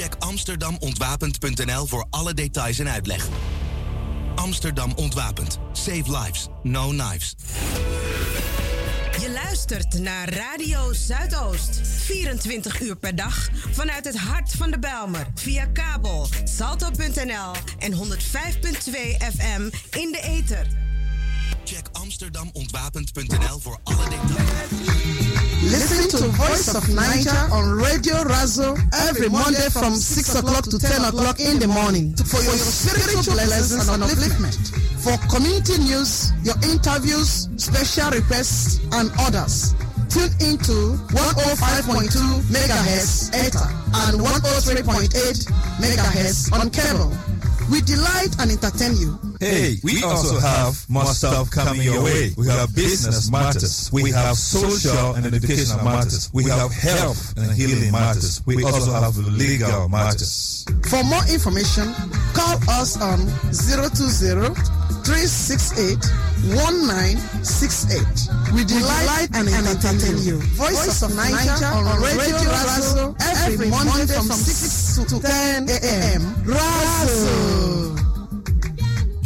Check amsterdamontwapend.nl voor alle details en uitleg. Amsterdam Ontwapend. Save lives, no knives. Je luistert naar Radio Zuidoost. 24 uur per dag vanuit het hart van de Belmer. Via kabel, salto.nl en 105.2 FM in de ether. Amsterdamontwapend.nl voor alle details. Listen to Voice of Naija on Radio Razo every Monday from 6 o'clock to 10 o'clock in the morning for your spiritual lessons and upliftment. For community news, your interviews, special requests, and others. Tune into 105.2 megahertz ETA and 103.8 megahertz on cable. We delight and entertain you. Hey, we also have more stuff coming your way. We have business matters. We have social and educational matters. We have health and healing matters. We also have legal matters. For more information, call us on 020 368 1968. We delight and entertain you. Voice of Naija on Radio Razo every Monday from 6 to 10 a.m. Razo.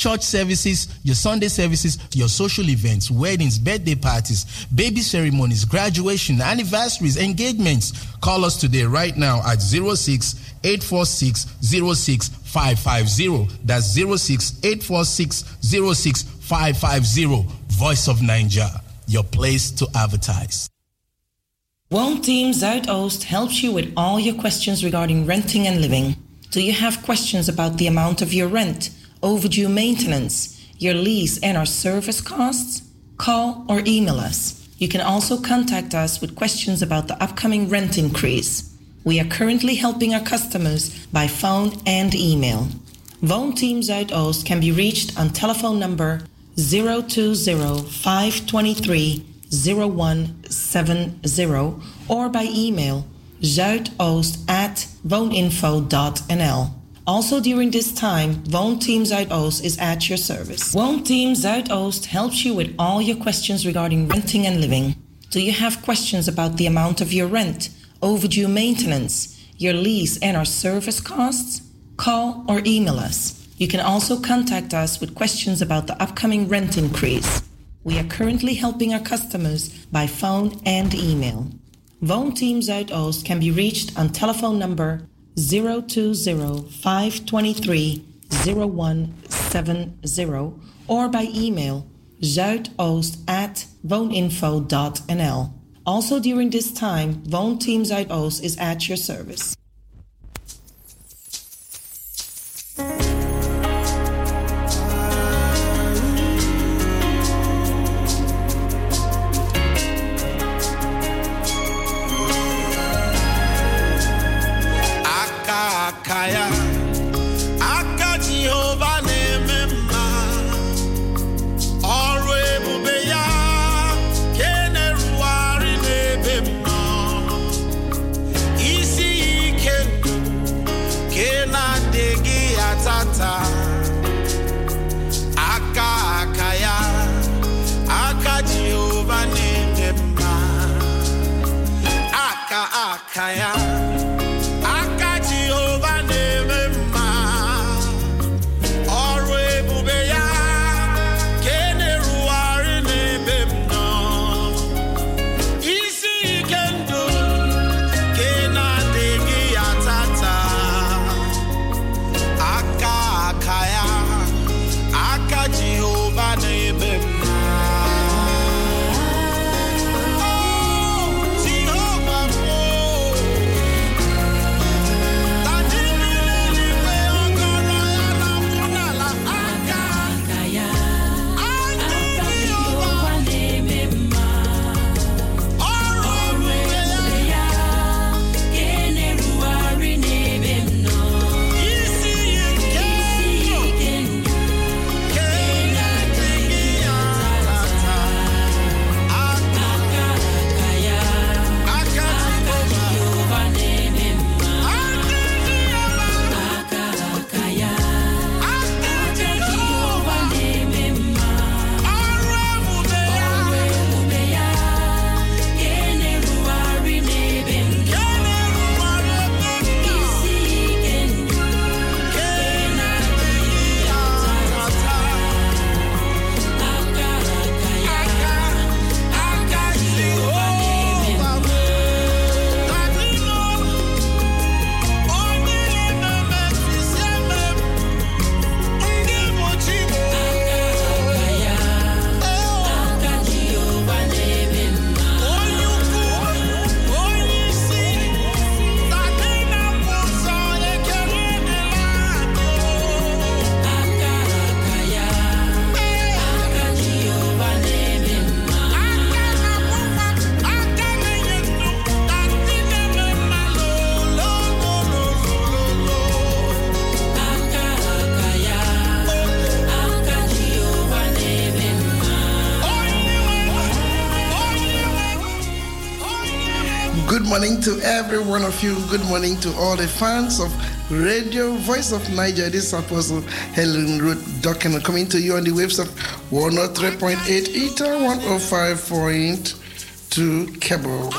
church services, your Sunday services, your social events, weddings, birthday parties, baby ceremonies, graduation, anniversaries, engagements. Call us today right now at 06 846 06550. That's 06 846 06550. Voice of Nigeria, your place to advertise. Team Zuidoost helps you with all your questions regarding renting and living. Do you have questions about the amount of your rent, overdue maintenance, your lease, and our service costs? Call or email us. You can also contact us with questions about the upcoming rent increase. We are currently helping our customers by phone and email. Woonteam Zuidoost can be reached on telephone number 020-523-0170 or by email zuidoost at wooninfo.nl. Also during this time, Woonteam Zuidoost is at your service. Woonteam Zuidoost helps you with all your questions regarding renting and living. Do you have questions about the amount of your rent, overdue maintenance, your lease, and our service costs? Call or email us. You can also contact us with questions about the upcoming rent increase. We are currently helping our customers by phone and email. Woonteam Zuidoost can be reached on telephone number 020-523-0170 or by email zuidoost at wooninfo.nl. Also during this time, Woonteam Zuidoost is at your service. To every one of you. Good morning to all the fans of Radio Voice of Naija. This is Apostle Helen Ruth Duncan coming to you on the waves of 103.8 ETA 105.2 cable.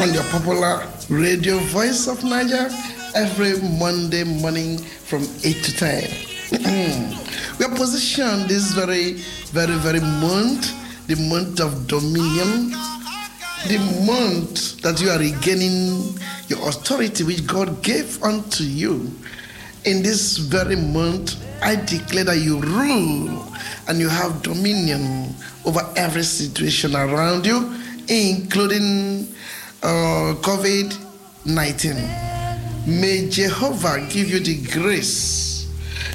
On your popular Radio Voice of Naija every Monday morning from 8 to 10. we are positioned this very, very, very month, the month of dominion the month that you are regaining your authority which God gave unto you, in this very month, I declare that you rule and you have dominion over every situation around you, including uh, COVID 19. May Jehovah give you the grace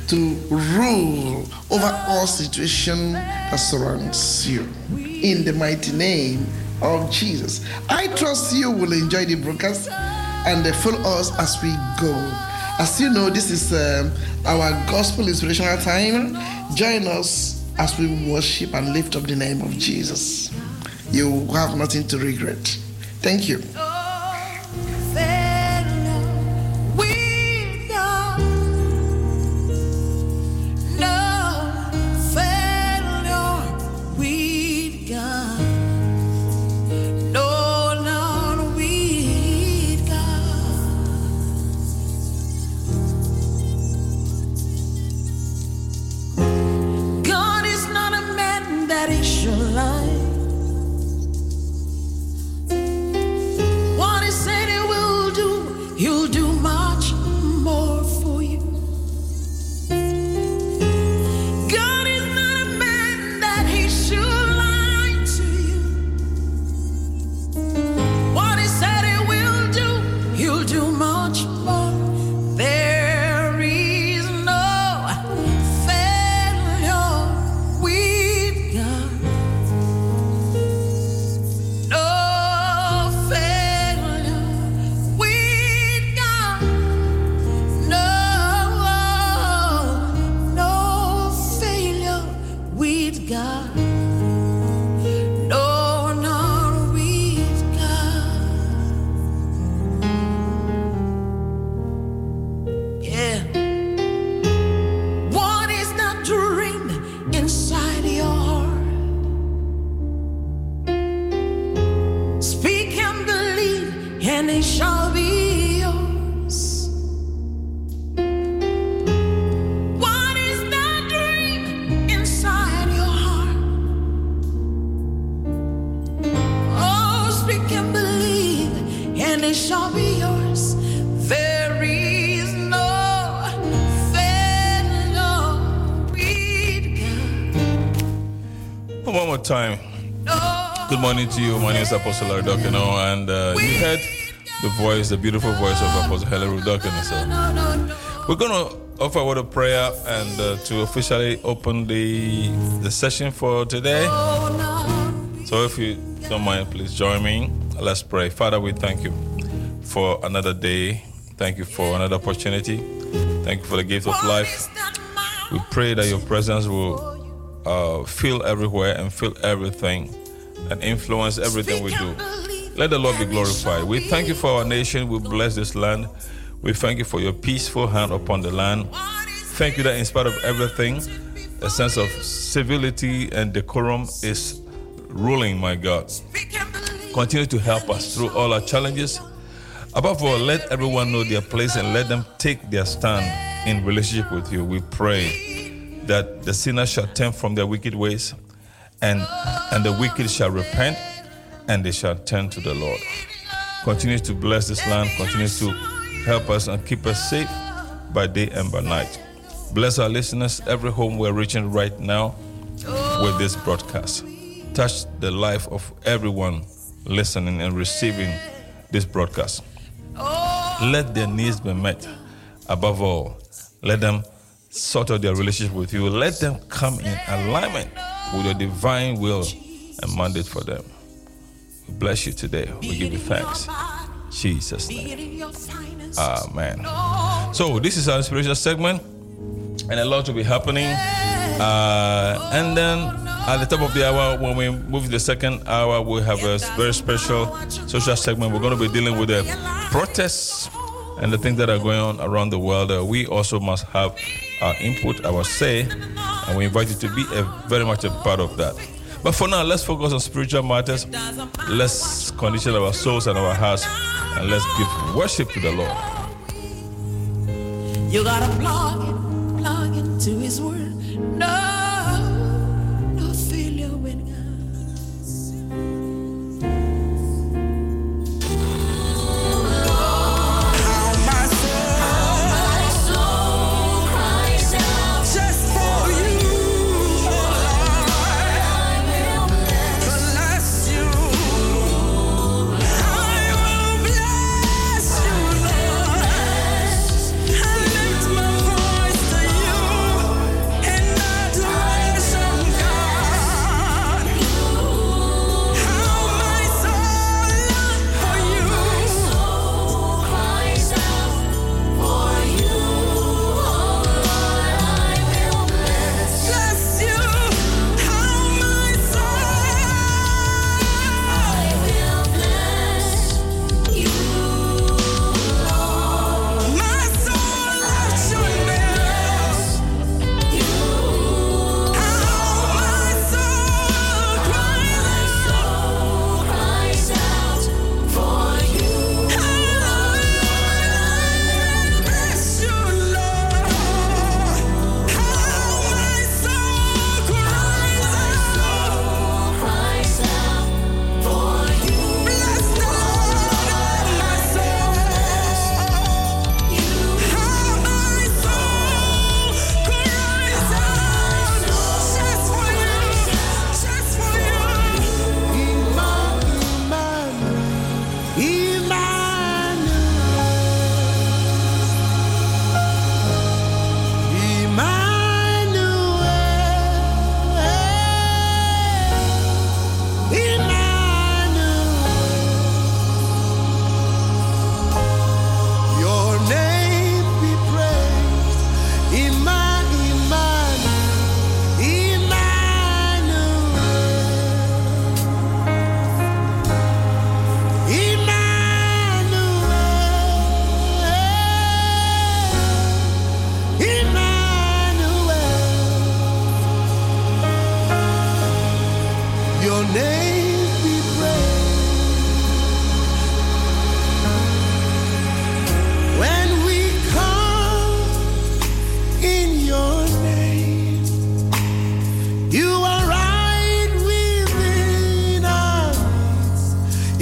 to rule over all situation that surrounds you. In the mighty name of Jesus. I trust you will enjoy the broadcast and follow us as we go. As you know, this is um, our gospel inspirational time. Join us as we worship and lift up the name of Jesus. You have nothing to regret. Thank you. Is Apostle Dokino, and uh, you heard the voice, the beautiful voice of Apostle Helen Dokino. So we're going to offer a word of prayer and uh, to officially open the the session for today. So if you don't mind, please join me. Let's pray. Father, we thank you for another day. Thank you for another opportunity. Thank you for the gift of life. We pray that your presence will uh, fill everywhere and fill everything and influence everything we do. Let the Lord be glorified. We thank you for our nation. We bless this land. We thank you for your peaceful hand upon the land. Thank you that in spite of everything, a sense of civility and decorum is ruling, my God. Continue to help us through all our challenges. Above all, let everyone know their place and let them take their stand in relationship with you. We pray that the sinners shall turn from their wicked ways, and, and the wicked shall repent, and they shall turn to the Lord. Continue to bless this land, continue to help us and keep us safe by day and by night. Bless our listeners, every home we're reaching right now with this broadcast. Touch the life of everyone listening and receiving this broadcast. Let their needs be met. Above all, let them sort of their relationship with you. Let them come in alignment with your divine will and mandate for them. We bless you today. We give you thanks. Jesus' name. Amen. So this is our spiritual segment, and a lot will be happening. Uh, and then At the top of the hour, when we move to the second hour, we have a very special social segment. We're going to be dealing with the protests and the things that are going on around the world. Uh, we also must have our input, our say, and we invite you to be a, very much a part of that. But for now, let's focus on spiritual matters. Let's condition our souls and our hearts, and let's give worship to the Lord. You gotta plug in, plug into His Word. No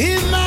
In my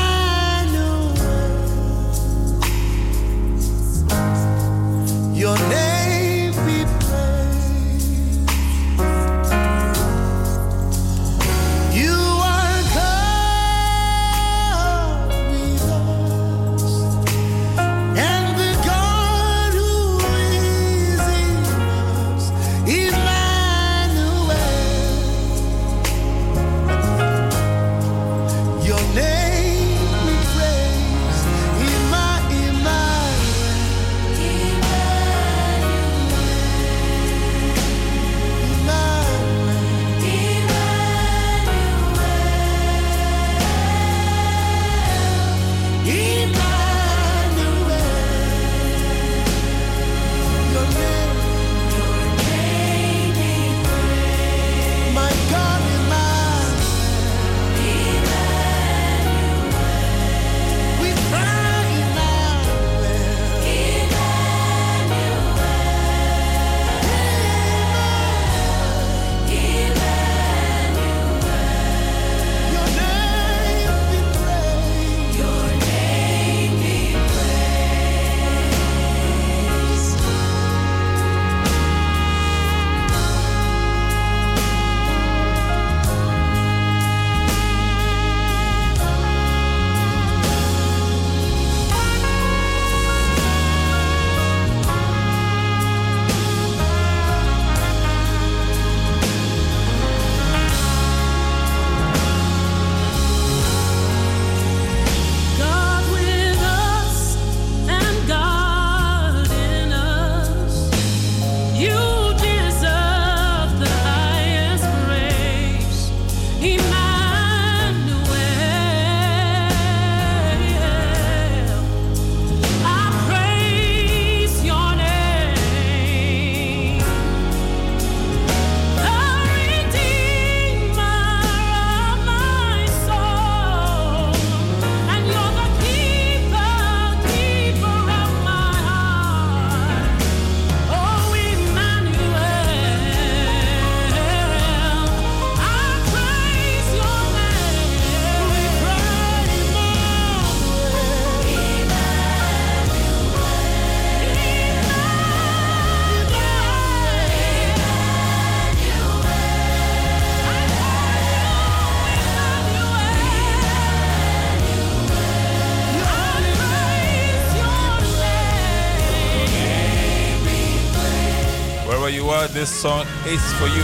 this song is for you.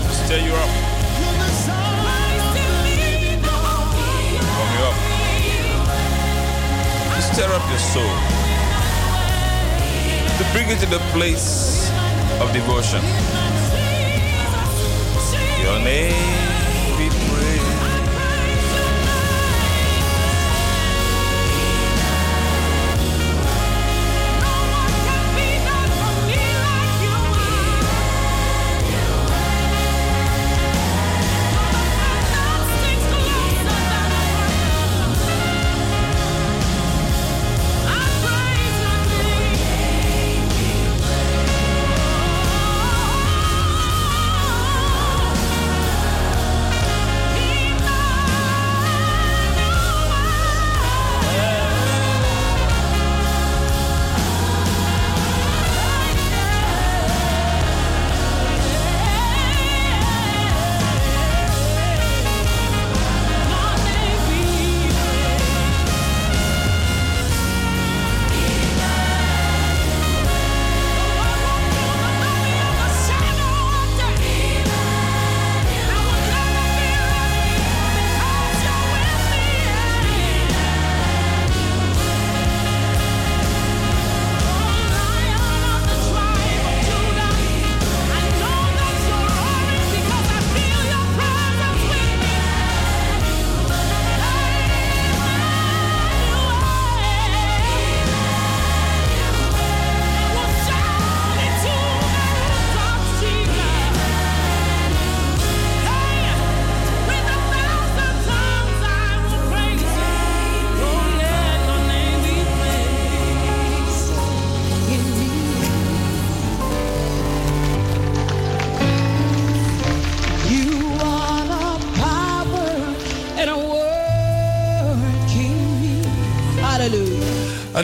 To stir you up. Warm you up. To Stir up your soul. To bring you to the place of devotion.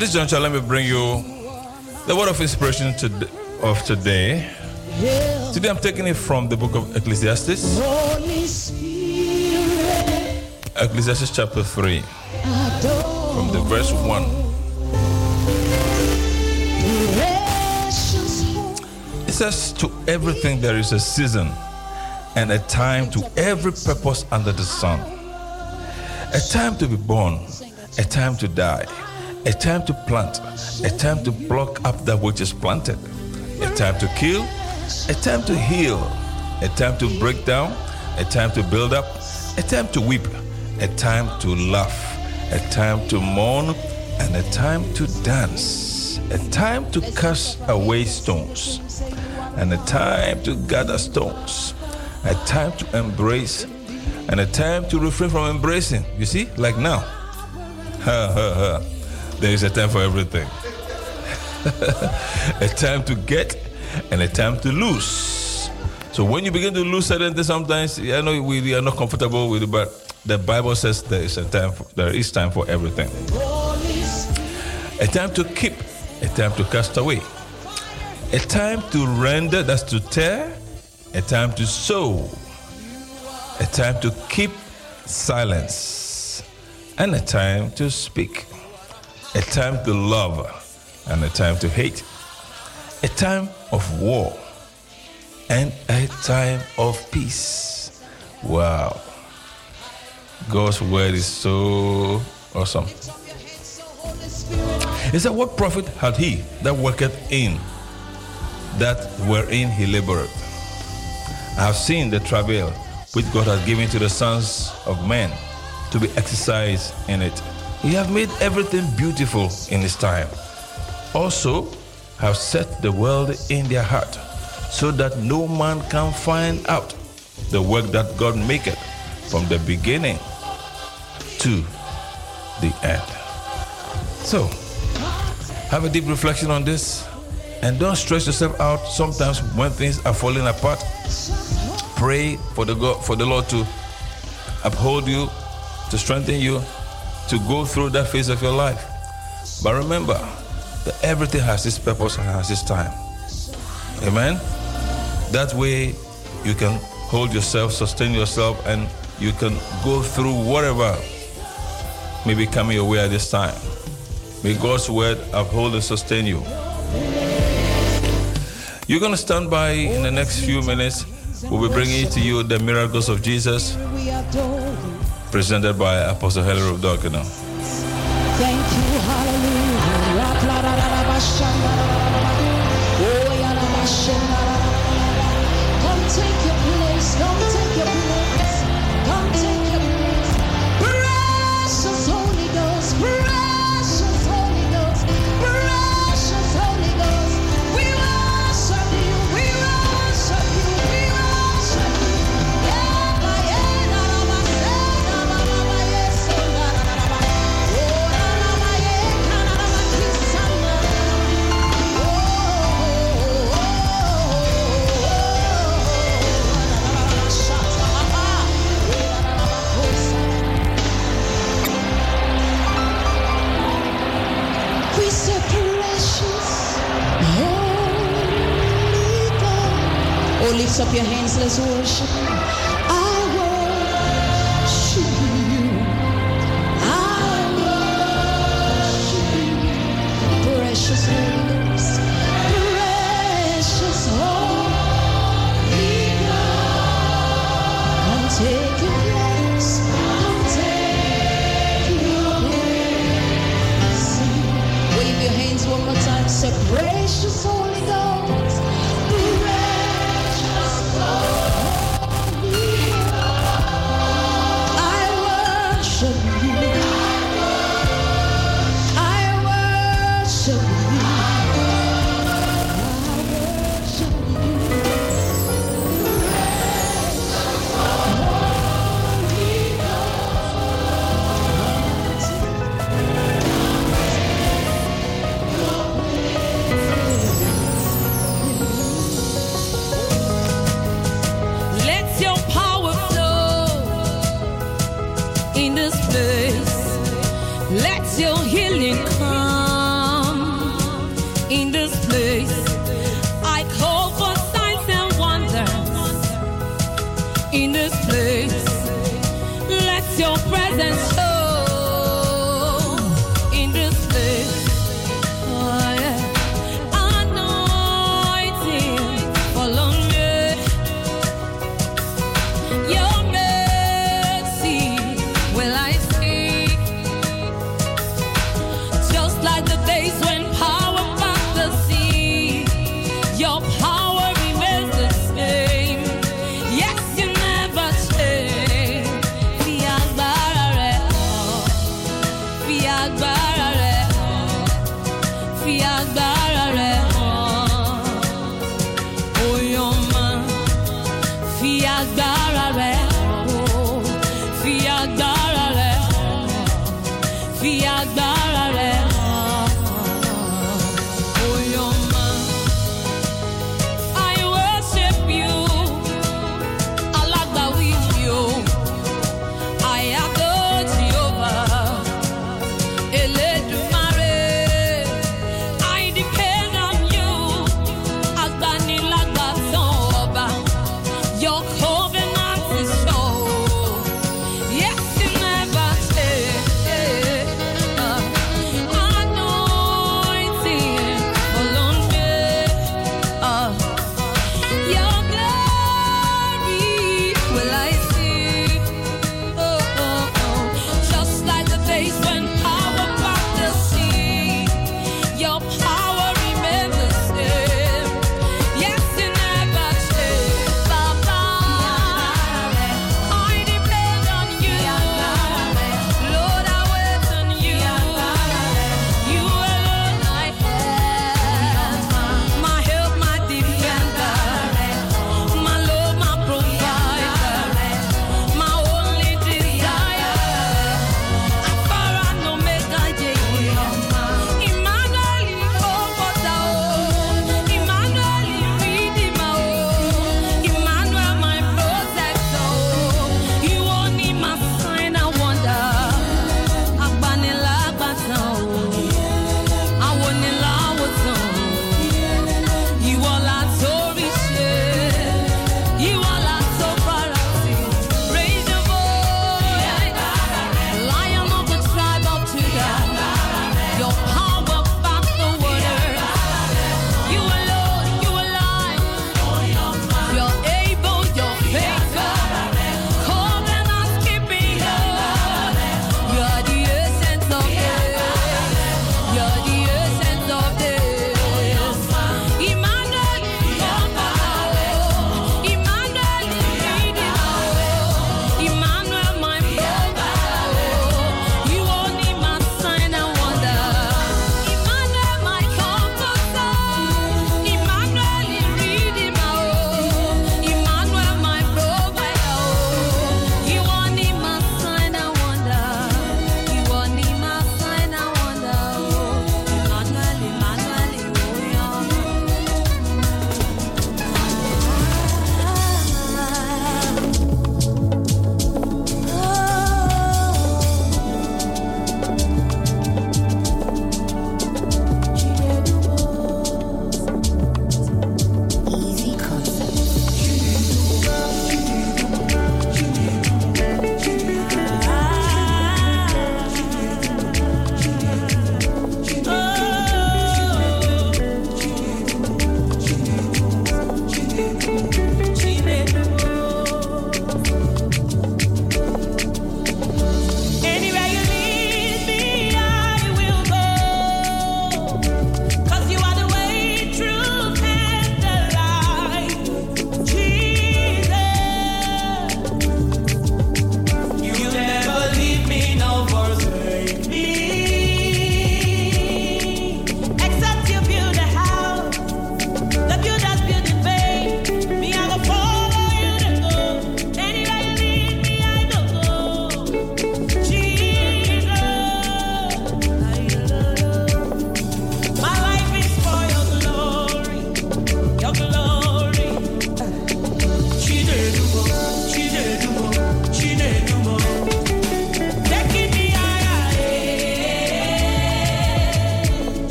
This juncture, let me bring you the word of inspiration to, of today. Today, I'm taking it from the book of Ecclesiastes, Ecclesiastes chapter 3, from the verse 1. It says, To everything there is a season and a time to every purpose under the sun. A time to be born, a time to die, a time to plant, a time to pluck up that which is planted, a time to kill, a time to heal, a time to break down, a time to build up, a time to weep, a time to laugh, a time to mourn, and a time to dance, a time to cast away stones, and a time to gather stones, a time to embrace, and a time to refrain from embracing. You see, like now. Ha, ha, ha. There is a time for everything. a time to get and a time to lose. So when you begin to lose certain things, sometimes I know we, are not comfortable with it, but the Bible says there is a time. For, there is time for everything. A time to keep, a time to cast away, a time to render, that's to tear, a time to sow, a time to keep silence, and a time to speak, a time to love, and a time to hate, a time of war, and a time of peace. Wow. God's word is so awesome. He said, What profit had he that worketh in that wherein he labored? I have seen the travail which God has given to the sons of men to be exercised in it. He have made everything beautiful in his time. Also have set the world in their heart, so that no man can find out the work that God maketh from the beginning to the end. So, have a deep reflection on this and don't stress yourself out sometimes when things are falling apart. Pray for the God, for the Lord to uphold you, to strengthen you, to go through that phase of your life. But remember that everything has its purpose and has its time. Amen. That way you can hold yourself, sustain yourself, and you can go through whatever may be coming your way at this time. May God's word uphold and sustain you. You're going to stand by in the next few minutes. We'll be bringing to you the miracles of Jesus, presented by Apostle Helen of Dogano. Thank you, hallelujah.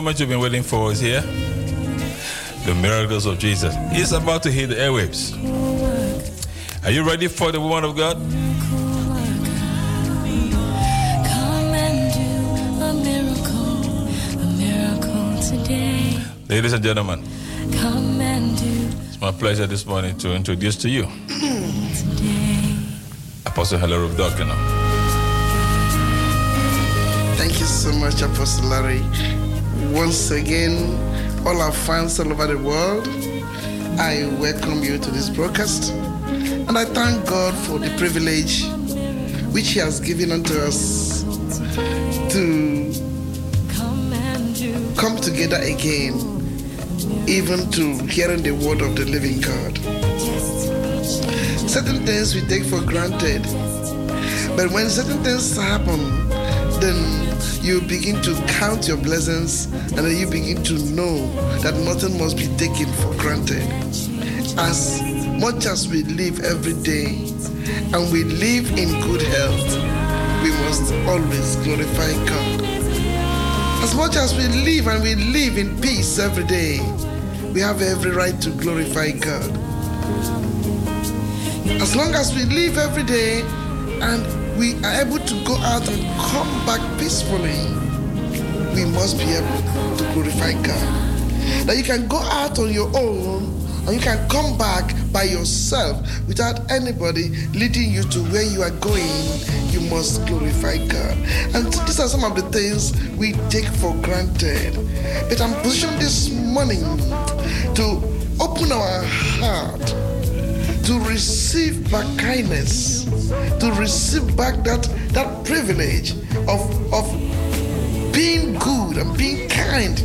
Well, the moment you've been waiting for is here. The miracles of Jesus. He's about to hit the airwaves. Are you ready for the woman of God? Come and do a miracle, a miracle today. Ladies and gentlemen, Come and do it's my pleasure this morning to introduce to you today. Apostle Hillary of Dokino. Thank you so much, Apostle Larry. Once again, all our fans all over the world, I welcome you to this broadcast. And I thank God for the privilege which He has given unto us to Come together again, even to hearing the word of the living God. Certain things we take for granted, but when certain things happen, then you begin to count your blessings and then you begin to know that nothing must be taken for granted. As much as we live every day and we live in good health, we must always glorify God. As much as we live and we live in peace every day, we have every right to glorify God. As long as we live every day and we are able to go out and come back peacefully, we must be able to glorify God. That you can go out on your own and you can come back by yourself without anybody leading you to where you are going. You must glorify God. And these are some of the things we take for granted. But I'm positioned this morning to open our heart to receive back kindness, receive back that, that privilege of, of being good and being kind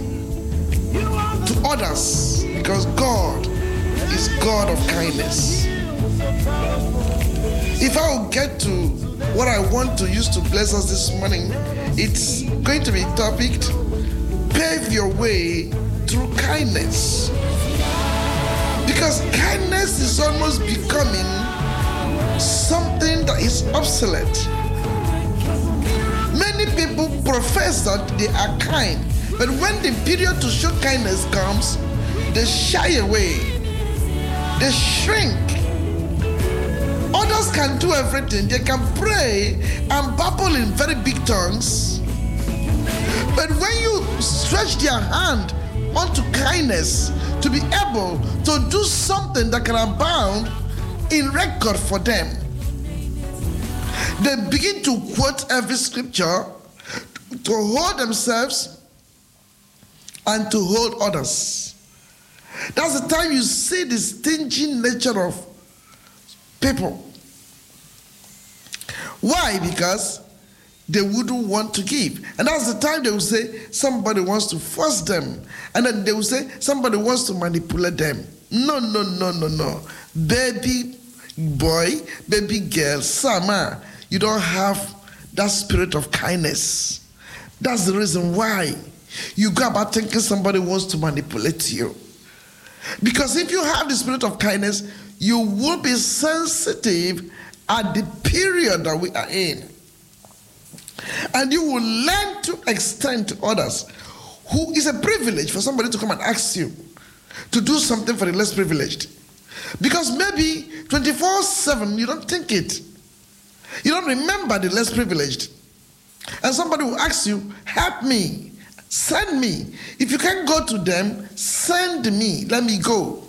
to others because God is God of kindness. If I will get to what I want to use to bless us this morning, it's going to be topic pave your way through kindness. Because kindness is almost becoming something that is obsolete. Many people profess that they are kind, but when the period to show kindness comes, they shy away, they shrink. Others can do everything, they can pray and babble in very big tongues. But when you stretch their hand onto kindness, to be able to do something that can abound in record for them. They begin to quote every scripture to hold themselves and to hold others. That's the time you see the stingy nature of people. Why? Because they wouldn't want to give. And that's the time they will say somebody wants to force them. And then they will say somebody wants to manipulate them. No, no, no, no, no. Baby boy, baby girl, Sama, ah, you don't have that spirit of kindness. That's the reason why you go about thinking somebody wants to manipulate you. Because if you have the spirit of kindness, you will be sensitive at the period that we are in. And you will learn to extend to others who is a privilege for somebody to come and ask you to do something for the less privileged. Because maybe 24 7 you don't think it. You don't remember the less privileged. And somebody will ask you, help me, send me. If you can't go to them, send me, let me go.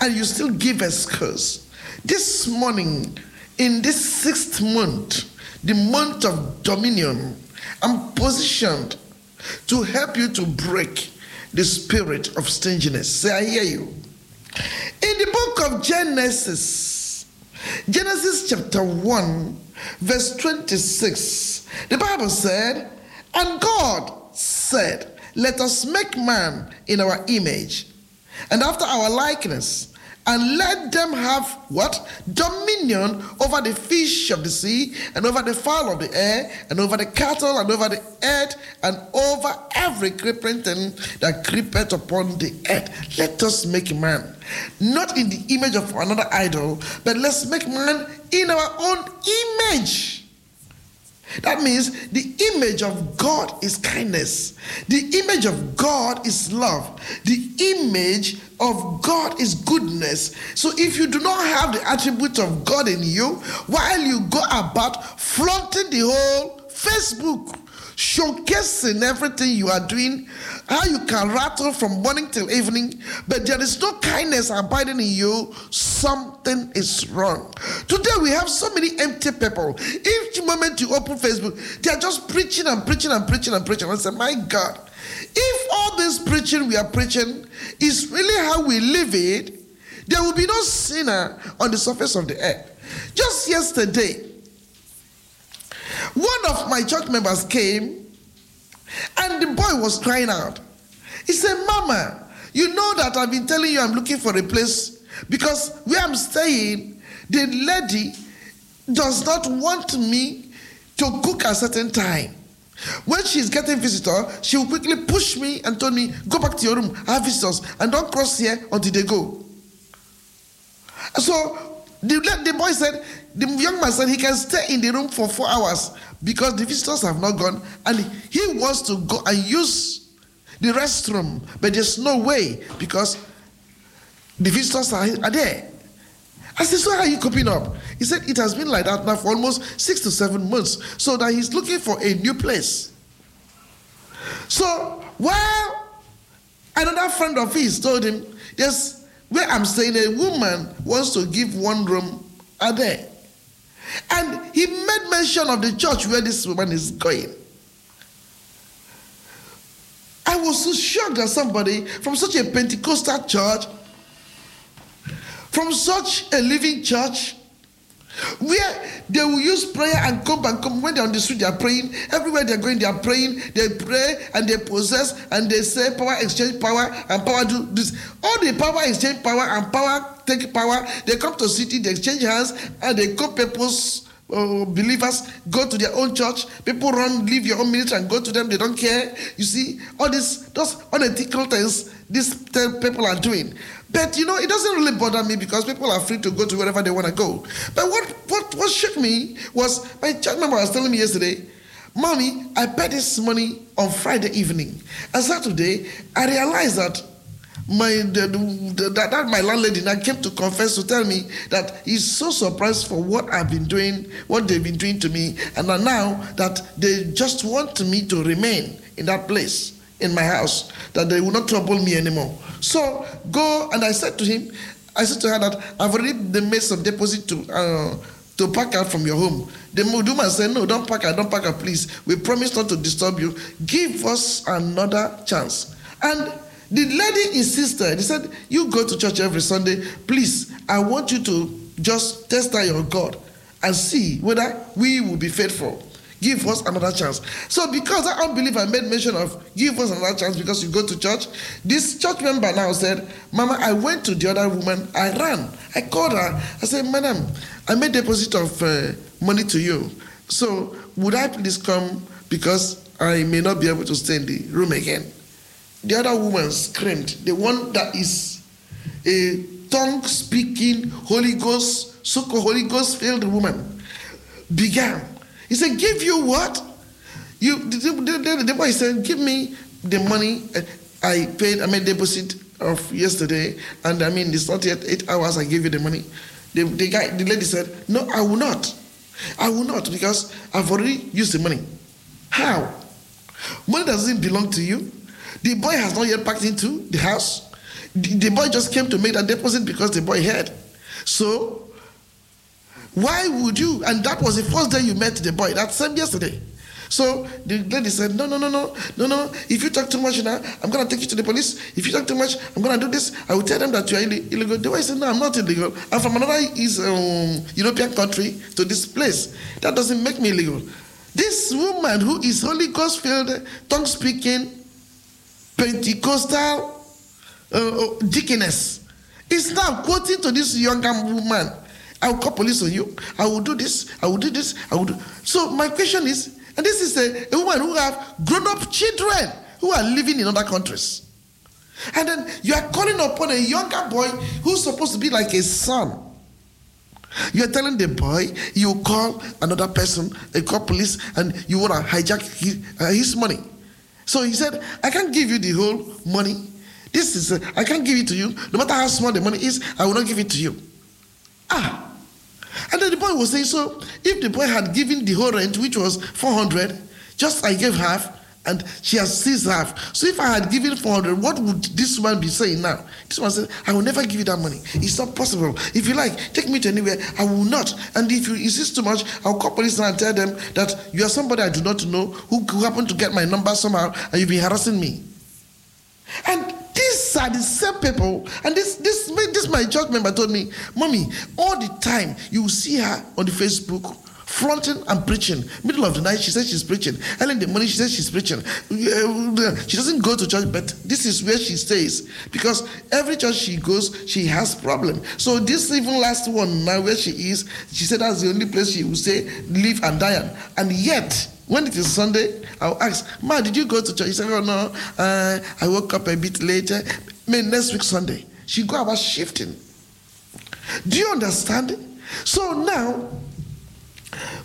And you still give excuse. This morning, in this sixth month, the month of dominion, I'm positioned to help you to break the spirit of stinginess. Say, I hear you. In the book of Genesis, Genesis chapter 1, verse 26, the Bible said, And God said, Let us make man in our image, and after our likeness, and let them have what? Dominion over the fish of the sea, and over the fowl of the air, and over the cattle, and over the earth, and over every creeping thing that creepeth upon the earth. Let us make man, not in the image of another idol, but let's make man in our own image. That means the image of God is kindness. The image of God is love. The image of God is goodness. So if you do not have the attributes of God in you, while you go about flaunting the whole Facebook, showcasing everything you are doing, how you can rattle from morning till evening, but there is no kindness abiding in you, something is wrong. Today we have so many empty people. Each moment you open Facebook, they are just preaching and preaching and preaching and preaching. I say, my God, if all this preaching we are preaching is really how we live it, there will be no sinner on the surface of the earth. Just yesterday, one of my church members came and the boy was crying out. He said, Mama, you know that I've been telling you I'm looking for a place because where I'm staying, the lady does not want me to cook at a certain time. When she's getting visitor, she will quickly push me and tell me, Go back to your room, I have visitors, and don't cross here until they go. So the, the boy said, the young man said he can stay in the room for four hours because the visitors have not gone and he wants to go and use the restroom, but there's no way because the visitors are, are there. I said, So how are you coping up? He said, It has been like that now for almost six to seven months. So that he's looking for a new place. So well, another friend of his told him, There's where I'm saying a woman wants to give one room a day. And he made mention of the church where this woman is going. I was so shocked that somebody from such a Pentecostal church, from such a living church, where they will use prayer and come and come when they're on the street, they are praying. Everywhere they're going, they are praying. They pray and they possess and they say power exchange power and power do this. All the power exchange power and power take power. They come to city, they exchange hands, and they call people's uh, believers go to their own church. People run, leave your own ministry and go to them. They don't care. You see, all this, those unethical things these people are doing. But you know, it doesn't really bother me because people are free to go to wherever they want to go. But what what what shook me was my church member was telling me yesterday, Mommy, I paid this money on Friday evening. And Saturday, I realized that my the, the, that, that my landlady now came to confess to tell me that he's so surprised for what I've been doing, what they've been doing to me, and now that they just want me to remain in that place in my house, that they will not trouble me anymore. So go, and I said to him, I said to her that I've already made some deposit to uh, to pack out from your home. The woman said, No, don't pack out, don't pack out, please. We promise not to disturb you. Give us another chance. And the lady insisted, he said, You go to church every Sunday. Please, I want you to just test out your God and see whether we will be faithful. Give us another chance. So, because that unbeliever made mention of give us another chance because you go to church, this church member now said, Mama, I went to the other woman. I ran. I called her. I said, Madam, I made deposit of uh, money to you. So, would I please come because I may not be able to stay in the room again? The other woman screamed, the one that is a tongue speaking, Holy Ghost, so called Holy Ghost filled woman, began. He said, Give you what? You the, the, boy said, Give me the money I paid, I made deposit of yesterday, and I mean it's not yet eight hours I gave you the money. The, the guy, the lady said, No, I will not. I will not because I've already used the money. How? Money doesn't belong to you. The boy has not yet packed into the house. The, the boy just came to make that deposit because the boy had. So, why would you? And that was the first day you met the boy. That same yesterday. So the lady said, No, no, no, no, no, no. If you talk too much now, I'm going to take you to the police. If you talk too much, I'm going to do this. I will tell them that you are illegal. The boy said, No, I'm not illegal. I'm from another is, um, European country to this place. That doesn't make me illegal. This woman who is Holy Ghost filled, tongue speaking, Pentecostal uh, deaconess is now quoting to this younger woman. I will call police on you. I will do this. I will do this. I will do. So my question is, and this is a, a woman who have grown-up children who are living in other countries. And then you are calling upon a younger boy who's supposed to be like a son. You're telling the boy you call another person, you call police, and you want to hijack his, uh, his money. So he said, I can't give you the whole money. This is, uh, I can't give it to you. No matter how small the money is, I will not give it to you. Ah. And then the boy was saying, so if the boy had given the whole rent, which was 400, just I gave half, and she has seized half. So if I had given 400, what would this man be saying now? This man said, I will never give you that money. It's not possible. If you like, take me to anywhere. I will not. And if you insist too much, I'll call police and tell them that you are somebody I do not know who happened to get my number somehow and you've been harassing me. And these are the same people. And this this this my church member told me, Mommy, all the time you see her on the Facebook flaunting and preaching. Middle of the night, she says she's preaching. Early in the morning, she says she's preaching. She doesn't go to church, but this is where she stays because every church she goes, she has problem. So this even last one now where she is, she said that's the only place she will say live and die. And yet, when it is Sunday, I'll ask, Ma, did you go to church? She said, Oh no, uh, I woke up a bit later. Maybe next week Sunday. She go about shifting. Do you understand? So now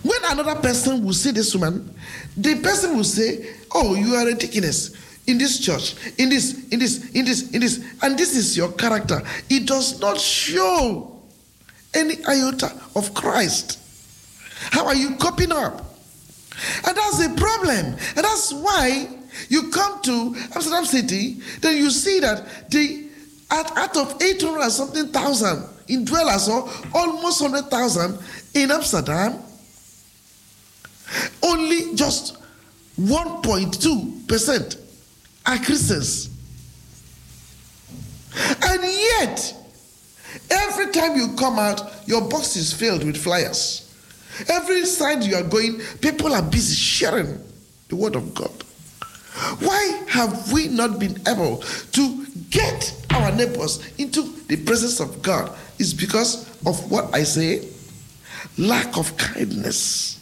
when another person will see this woman, the person will say, Oh, you are a ridiculous in this church, in this, in this, in this, in this, and this is your character. It does not show any iota of Christ. How are you coping up? And that's the problem. And that's why you come to Amsterdam City, then you see that the out, out of 800 something thousand in dwellers, or almost 100,000 in Amsterdam, only just 1.2% are Christians. And yet, every time you come out, your box is filled with flyers. Every side you are going, people are busy sharing the word of God. Why have we not been able to get our neighbors into the presence of God? Is because of what I say lack of kindness.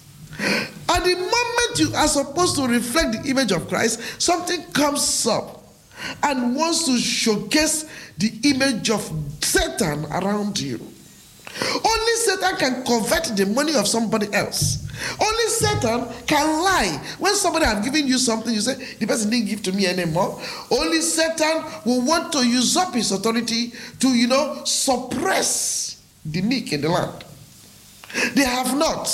At the moment you are supposed to reflect the image of Christ, something comes up and wants to showcase the image of Satan around you. Only Satan can convert the money of somebody else. Only Satan can lie. When somebody have given you something, you say, the person didn't give to me anymore. Only Satan will want to usurp his authority to, you know, suppress the meek in the land. They have not.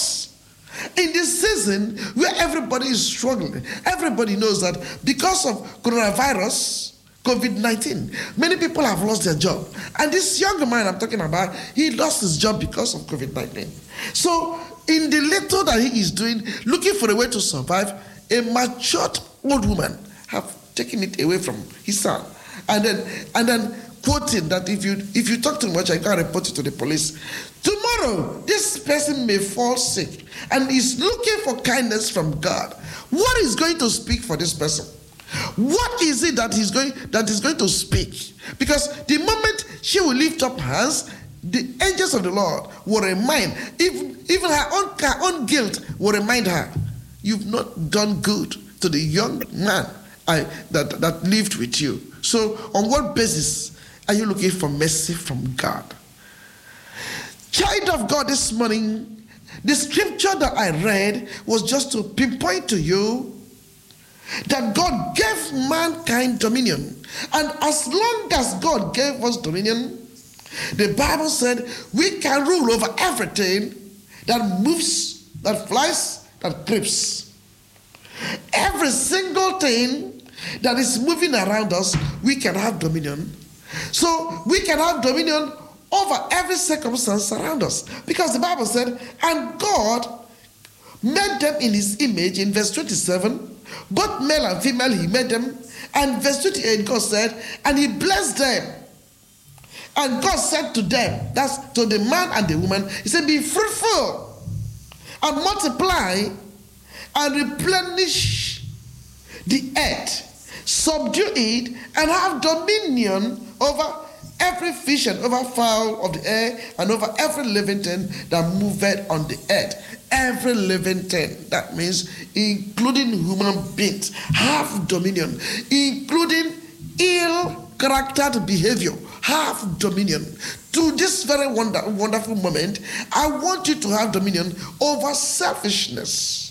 In this season where everybody is struggling, everybody knows that because of coronavirus, COVID 19, many people have lost their job. And this young man I'm talking about, he lost his job because of COVID 19. So, in the little that he is doing, looking for a way to survive, a matured old woman have taken it away from his son. And then, and then quoting that if you if you talk too much, I can report you to the police. Tomorrow, this person may fall sick and is looking for kindness from God. What is going to speak for this person? What is it that he's going that is going to speak? Because the moment she will lift up hands, the angels of the Lord will remind, even, even her own her own guilt will remind her, you've not done good to the young man I, that, that lived with you. So, on what basis are you looking for mercy from God? Child of God, this morning, the scripture that I read was just to pinpoint to you that God gave mankind dominion. And as long as God gave us dominion, the Bible said we can rule over everything that moves, that flies, that creeps. Every single thing that is moving around us, we can have dominion. So we can have dominion over every circumstance around us. Because the Bible said, and God made them in his image in verse 27, both male and female, he made them. And verse 28, God said, and he blessed them. And God said to them, that's to the man and the woman, He said, Be fruitful and multiply and replenish the earth, subdue it, and have dominion over every fish and over fowl of the air and over every living thing that moveth on the earth. Every living thing, that means including human beings, have dominion, including ill charactered behavior, have dominion. To this very wonder, wonderful moment, I want you to have dominion over selfishness.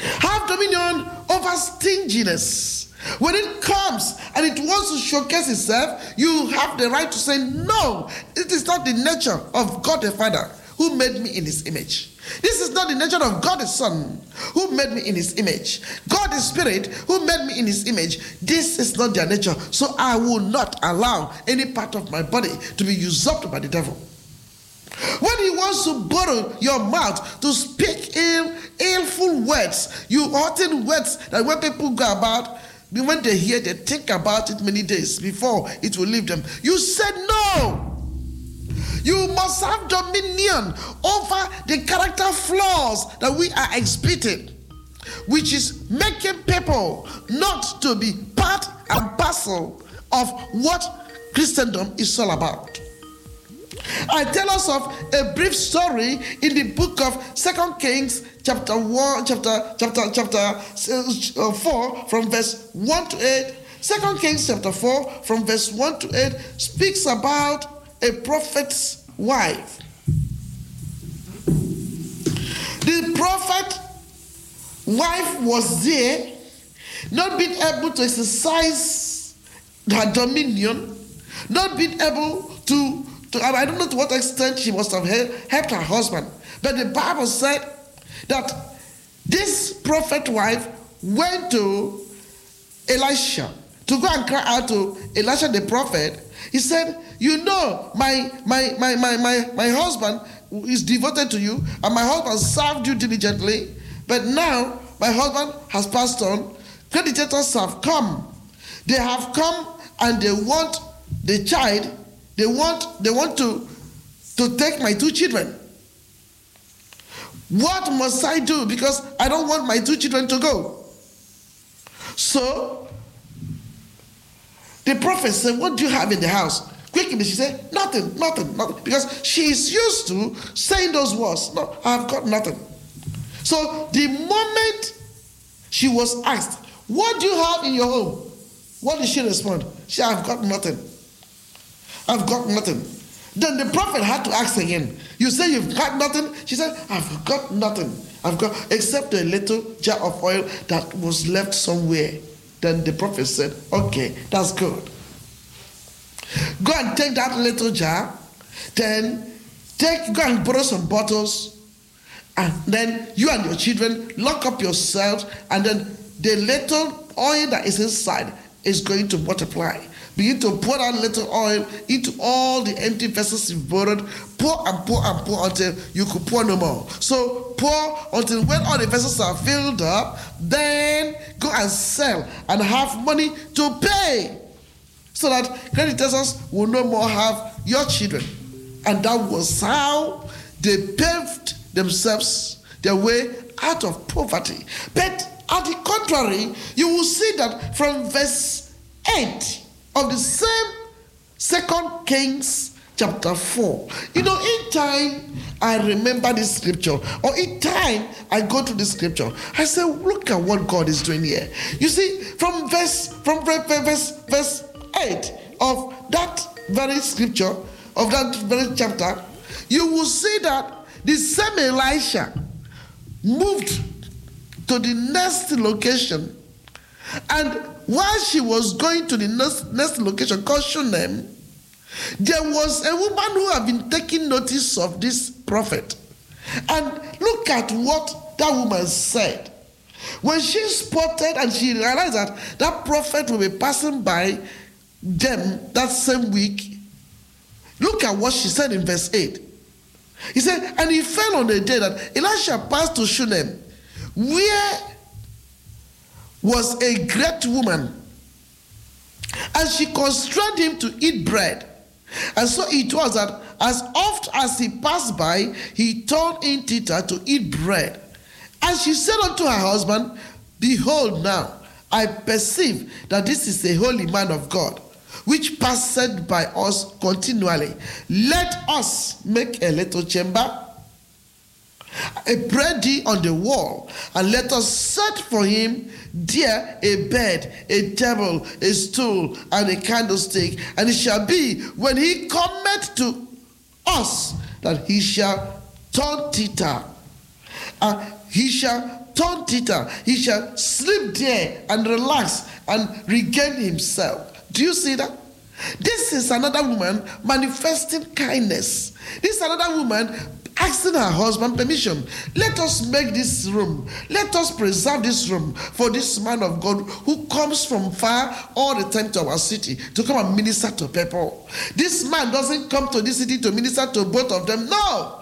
Have dominion over stinginess. When it comes and it wants to showcase itself, you have the right to say, No, it is not the nature of God the Father who made me in his image. This is not the nature of God the Son who made me in his image. God the Spirit who made me in his image. This is not their nature. So I will not allow any part of my body to be usurped by the devil. When he wants to borrow your mouth to speak ill, illful words, you hurting words that when people go about, when they hear, they think about it many days before it will leave them. You said no. You must have dominion over the character flaws that we are exhibiting, which is making people not to be part and parcel of what Christendom is all about. I tell us of a brief story in the book of Second Kings, chapter one, chapter chapter chapter uh, four, from verse one to eight. Second Kings chapter four, from verse one to eight, speaks about a prophet's wife. The prophet wife was there, not being able to exercise her dominion, not being able to I don't know to what extent she must have helped her husband. But the Bible said that this prophet wife went to Elisha to go and cry out to Elisha the prophet. He said, You know, my my my my my, my husband is devoted to you, and my husband served you diligently, but now my husband has passed on. Creditors have come. They have come and they want the child, they want they want to to take my two children. What must I do? Because I don't want my two children to go. So the prophet said, What do you have in the house? Quickly, she said, Nothing, nothing, nothing. Because she is used to saying those words. No, I've got nothing. So the moment she was asked, What do you have in your home? What did she respond? She I've got nothing. I've got nothing. Then the prophet had to ask again, You say you've got nothing? She said, I've got nothing. I've got except a little jar of oil that was left somewhere. Then the prophet said, Okay, that's good. Go and take that little jar, then take go and borrow some bottles, and then you and your children lock up yourselves, and then the little oil that is inside is going to multiply. Begin to pour that little oil into all the empty vessels you've borrowed. Pour and pour and pour until you could pour no more. So pour until when all the vessels are filled up, then go and sell and have money to pay. So that creditors will no more have your children. And that was how they paved themselves their way out of poverty. But at the contrary, you will see that from verse 8 of the same second Kings chapter 4. You know, each time I remember this scripture, or each time I go to this scripture, I say, look at what God is doing here. You see, from verse from verse verse 8 of that very scripture, of that very chapter, you will see that the same Elisha moved to the next location. And while she was going to the next, next location called Shunem, there was a woman who had been taking notice of this prophet. And look at what that woman said. When she spotted and she realized that that prophet will be passing by them that same week, look at what she said in verse 8. He said, And he fell on the day that Elisha passed to Shunem, where was a great woman, and she constrained him to eat bread. And so it was that as oft as he passed by, he turned in thither to eat bread. And she said unto her husband, Behold, now I perceive that this is a holy man of God, which passeth by us continually. Let us make a little chamber a ready on the wall, and let us set for him there a bed, a table, a stool, and a candlestick. And it shall be when he cometh to us that he shall turn thither. And he shall turn thither. He shall sleep there and relax and regain himself. Do you see that? This is another woman manifesting kindness. This is another woman asking her husband permission. Let us make this room, let us preserve this room for this man of God who comes from far all the time to our city to come and minister to people. This man doesn't come to this city to minister to both of them. No.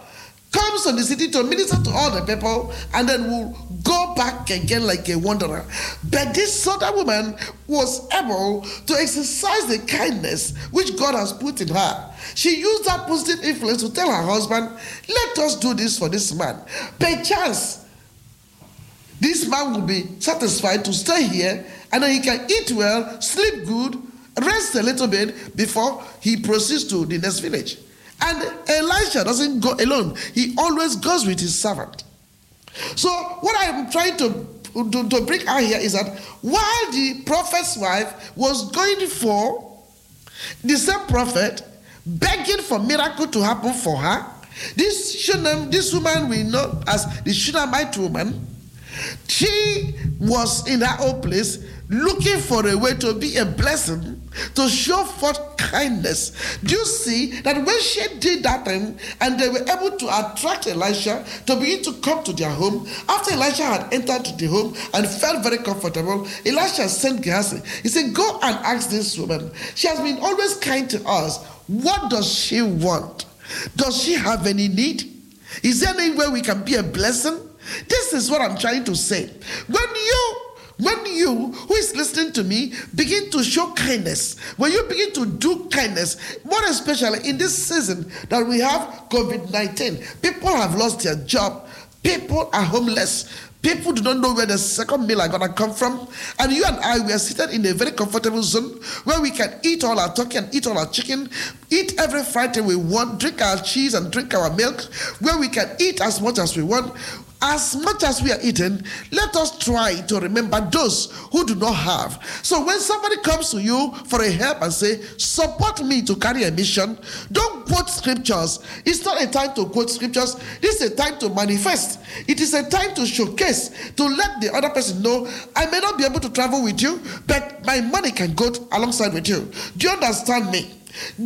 Comes to the city to minister to all the people and then will go back again like a wanderer. But this other woman was able to exercise the kindness which God has put in her. She used that positive influence to tell her husband, Let us do this for this man. Perchance, this man will be satisfied to stay here and then he can eat well, sleep good, rest a little bit before he proceeds to the next village. And Elisha doesn't go alone, he always goes with his servant. So, what I'm trying to, to, to bring out here is that while the prophet's wife was going for the same prophet, begging for miracle to happen for her, this Shunem, this woman we know as the Shunammite woman, she was in her own place looking for a way to be a blessing, to show forth kindness. Do you see that when she did that thing and they were able to attract Elisha to begin to come to their home, after Elisha had entered the home and felt very comfortable, Elisha sent Gehazi. He said, Go and ask this woman. She has been always kind to us. What does she want? Does she have any need? Is there any way we can be a blessing? This is what I'm trying to say. When you when you, who is listening to me, begin to show kindness, when you begin to do kindness, more especially in this season that we have COVID 19, people have lost their job, people are homeless, People do not know where the second meal are to come from. And you and I, we are seated in a very comfortable zone where we can eat all our turkey and eat all our chicken, eat every Friday we want, drink our cheese and drink our milk, where we can eat as much as we want as much as we are eating, let us try to remember those who do not have. So when somebody comes to you for a help and say, support me to carry a mission, don't quote scriptures. It's not a time to quote scriptures. This is a time to manifest. It is a time to showcase, to let the other person know, I may not be able to travel with you, but my money can go alongside with you. Do you understand me?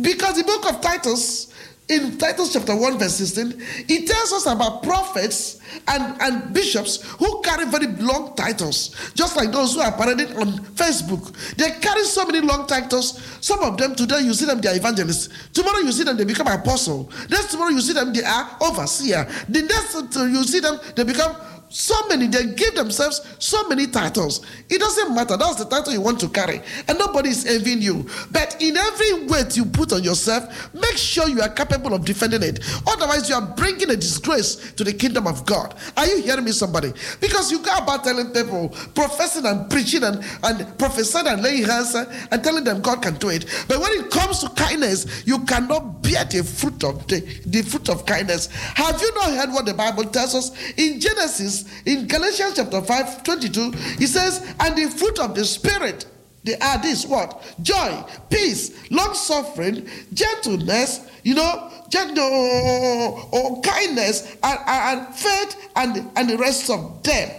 Because the book of Titus in Titus chapter 1, verse 16, it tells us about prophets and, and bishops who carry very long titles, just like those who are paraded on Facebook. They carry so many long titles. Some of them today you see them, they are evangelists. Tomorrow you see them, they become apostle. Next tomorrow you see them, they are overseer. The next you see them, they become so many, they give themselves so many titles. It doesn't matter. That's the title you want to carry. And nobody is envying you. But in every weight you put on yourself, make sure you are capable of defending it. Otherwise, you are bringing a disgrace to the kingdom of God. Are you hearing me, somebody? Because you go about telling people, professing and preaching and, and prophesying and laying hands eh, and telling them God can do it. But when it comes to kindness, you cannot bear the fruit of the, the fruit of kindness. Have you not heard what the Bible tells us in Genesis? In Galatians chapter 5, 22, he says, And the fruit of the Spirit, they are this what? Joy, peace, long suffering, gentleness, you know, gentle or, oh, or oh, kindness, and, and faith, and, and the rest of them.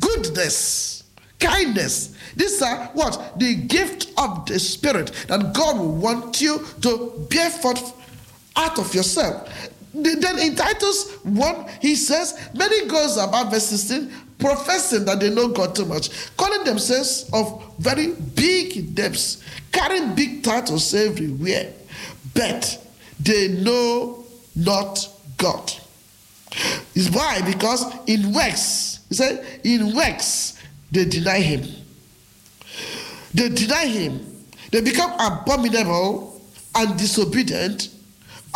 Goodness, kindness. These are what? The gift of the Spirit that God will want you to bear forth out of yourself. Then in Titus 1, he says, Many goes about verse 16, professing that they know God too much, calling themselves of very big depths, carrying big titles everywhere, but they know not God. Is why? Because in works, he said, in works, they deny him. They deny him. They become abominable and disobedient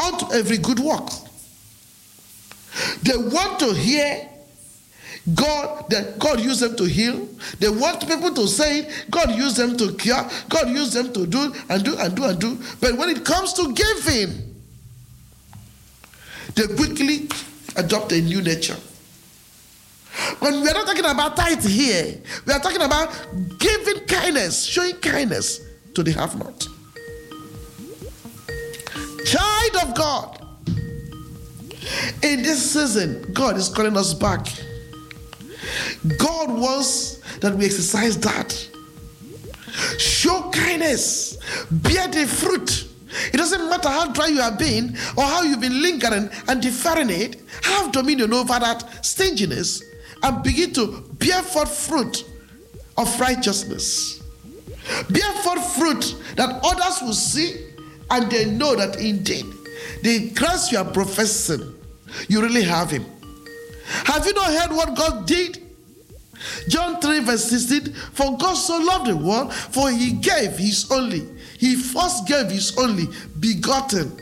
unto every good work. They want to hear God, that God used them to heal. They want people to say God used them to cure. God used them to do and do and do and do. But when it comes to giving, they quickly adopt a new nature. When we are not talking about tithe here. We are talking about giving kindness, showing kindness to the have not. Child of God. In this season, God is calling us back. God wants that we exercise that. Show kindness, bear the fruit. It doesn't matter how dry you have been or how you've been lingering and deferring it, have dominion over that stinginess and begin to bear forth fruit of righteousness. Bear forth fruit that others will see and they know that indeed the Christ you are professing, you really have him. Have you not heard what God did? John 3, verse 16 For God so loved the world, for he gave his only, he first gave his only begotten.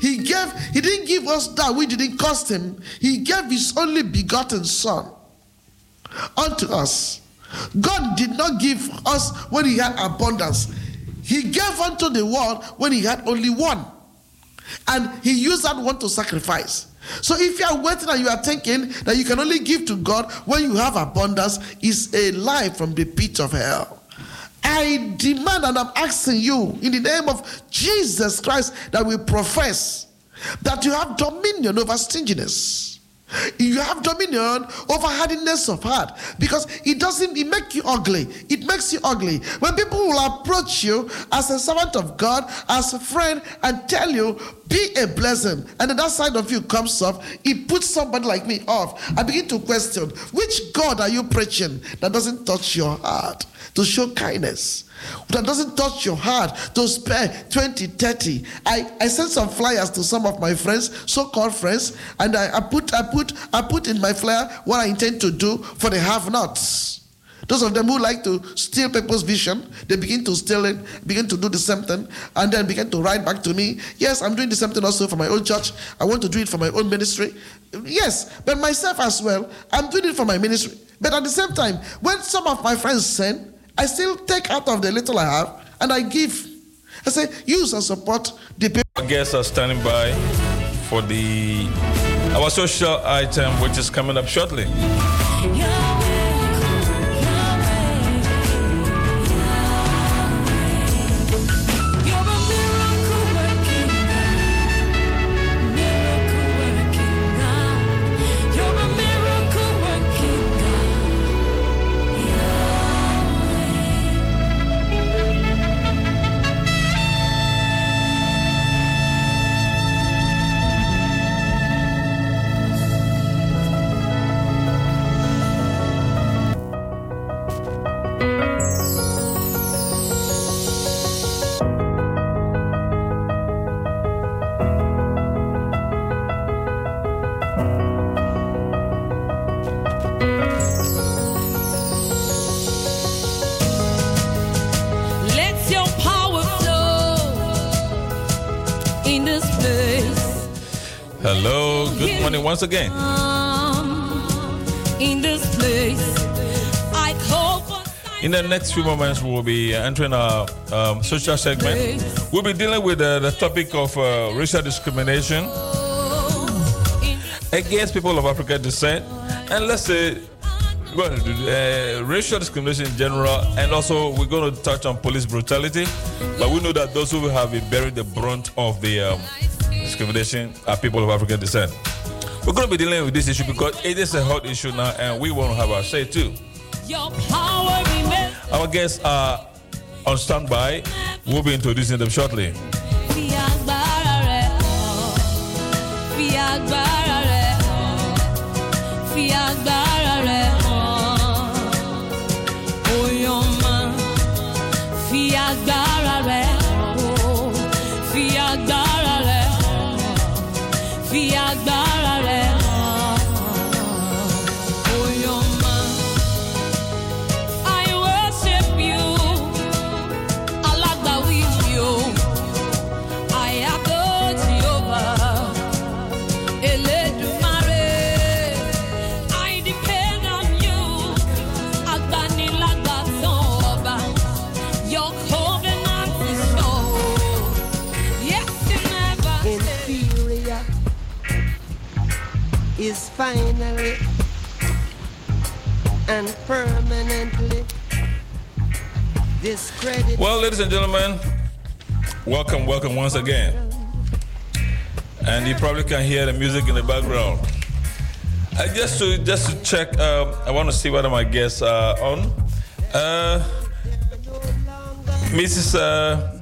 He gave, he didn't give us that which didn't cost him, he gave his only begotten son unto us. God did not give us when he had abundance. He gave unto the world when he had only one. And he used that one to sacrifice. So if you are waiting and you are thinking that you can only give to God when you have abundance, is a lie from the pit of hell. I demand and I'm asking you in the name of Jesus Christ that we profess that you have dominion over stinginess. You have dominion over hardiness of heart because it doesn't it make you ugly. It makes you ugly. When people will approach you as a servant of God, as a friend, and tell you, be a blessing, and that side of you comes off, it puts somebody like me off. I begin to question which God are you preaching that doesn't touch your heart to show kindness? That doesn't touch your heart to spare 20 30 i i sent some flyers to some of my friends so-called friends and i, I put i put i put in my flyer what i intend to do for the have nots those of them who like to steal people's vision, they begin to steal it, begin to do the same thing, and then begin to write back to me. Yes, I'm doing the same thing also for my own church. I want to do it for my own ministry. Yes, but myself as well, I'm doing it for my ministry. But at the same time, when some of my friends send, I still take out of the little I have and I give. I say, use and support the people. Our guests are standing by for the our social item, which is coming up shortly. Let once again. In this place, I call for In the next few moments, we will be entering our um, social segment. We'll be dealing with uh, the topic of uh, racial discrimination against people of African descent, and let's say well, uh, racial discrimination in general, and also we're going to touch on police brutality. But we know that those who have been bearing the brunt of the um, discrimination are people of African descent. We're going to be dealing with this issue because it is a hot issue now, and we want to have our say too. Our guests are on standby. We'll be introducing them shortly. Fi agbára rẹ̀ hàn. Fi agbára permanently discredited. Well, ladies and gentlemen, welcome, welcome once again. And you probably can hear the music in the background. Uh, just to just to check, um, I want to see whether my guests are on. Uh, Mrs. Uh,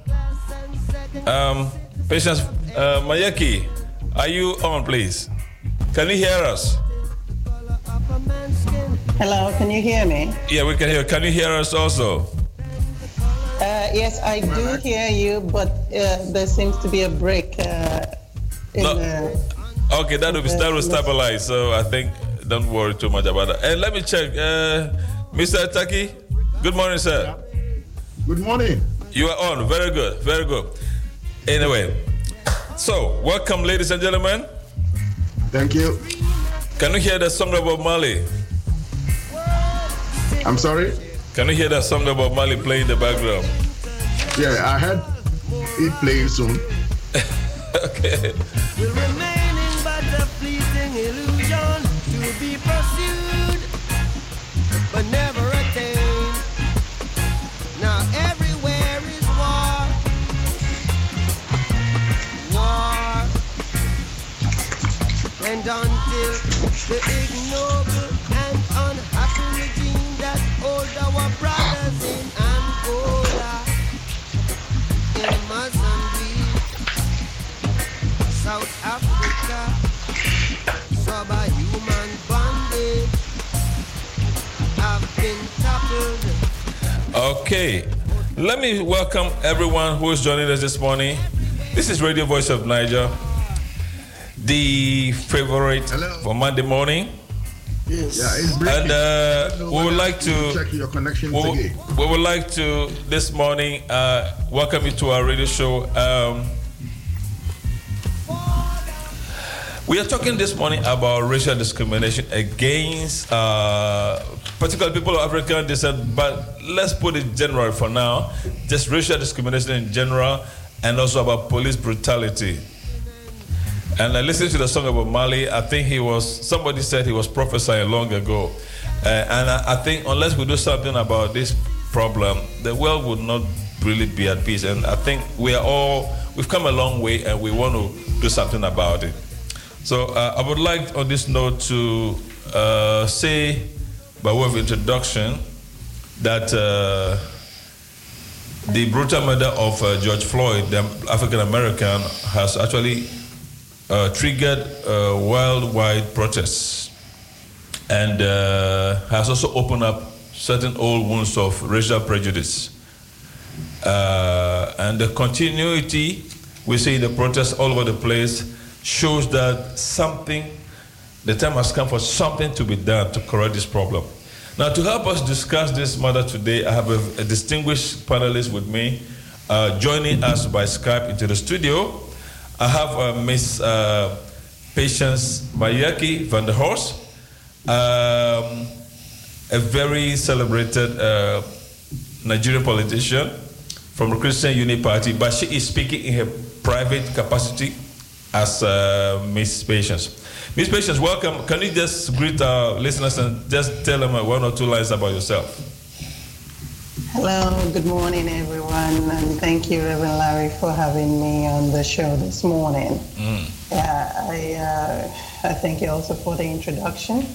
um, Patience uh, Mayeki, are you on, please? Can you hear us? Hello, can you hear me? Yeah, we can hear. Can you hear us also? Uh, yes, I do hear you, but uh, there seems to be a break uh, in No. the. Okay, that will be that will stabilize. So I think don't worry too much about that. And let me check, uh, Mr. Taki. Good morning, sir. Good morning. You are on. Very good. Very good. Anyway, so welcome, ladies and gentlemen. Thank you. Can you hear the song about Marley? I'm sorry. Can you hear that song about Marley playing in the background? Yeah, I heard it playing soon. okay. will remaining but a Mozambique. South Africa, subhuman bondage have been toppled. Okay. Let me welcome everyone who is joining us this morning. This is Radio Voice of Naija, the favorite for Monday morning. Yes. Yeah, it's breaking. And uh, we would like to check your connections we, would- again. we would like to this morning uh, welcome you to our radio show. Um, we are talking this morning about racial discrimination against uh, particular people of African descent, but let's put it general for now. Just racial discrimination in general, and also about police brutality. And I listened to the song about Marley. I think he was, somebody said he was prophesying long ago. Uh, and I, I think unless we do something about this problem, the world would not really be at peace. And I think we are all, we've come a long way and we want to do something about it. So uh, I would like on this note to uh, say, by way of introduction, that uh, the brutal murder of uh, George Floyd, the African American, has actually uh, triggered uh, worldwide protests and uh, has also opened up certain old wounds of racial prejudice. Uh, and the continuity we see in the protests all over the place shows that something, the time has come for something to be done to correct this problem. Now, to help us discuss this matter today, I have a, a distinguished panelist with me. Uh, joining us by Skype into the studio, I have uh, Miss uh, Patience Mayaki van der Horst, um, a very celebrated uh, Nigerian politician from the Christian Unity Party, but she is speaking in her private capacity as uh, Miss Patience. Miss Patience, welcome. Can you just greet our listeners and just tell them uh, one or two lines about yourself? Hello, good morning, everyone, and thank you, Reverend Larry, for having me on the show this morning. Yeah, I, uh, I thank you also for the introduction.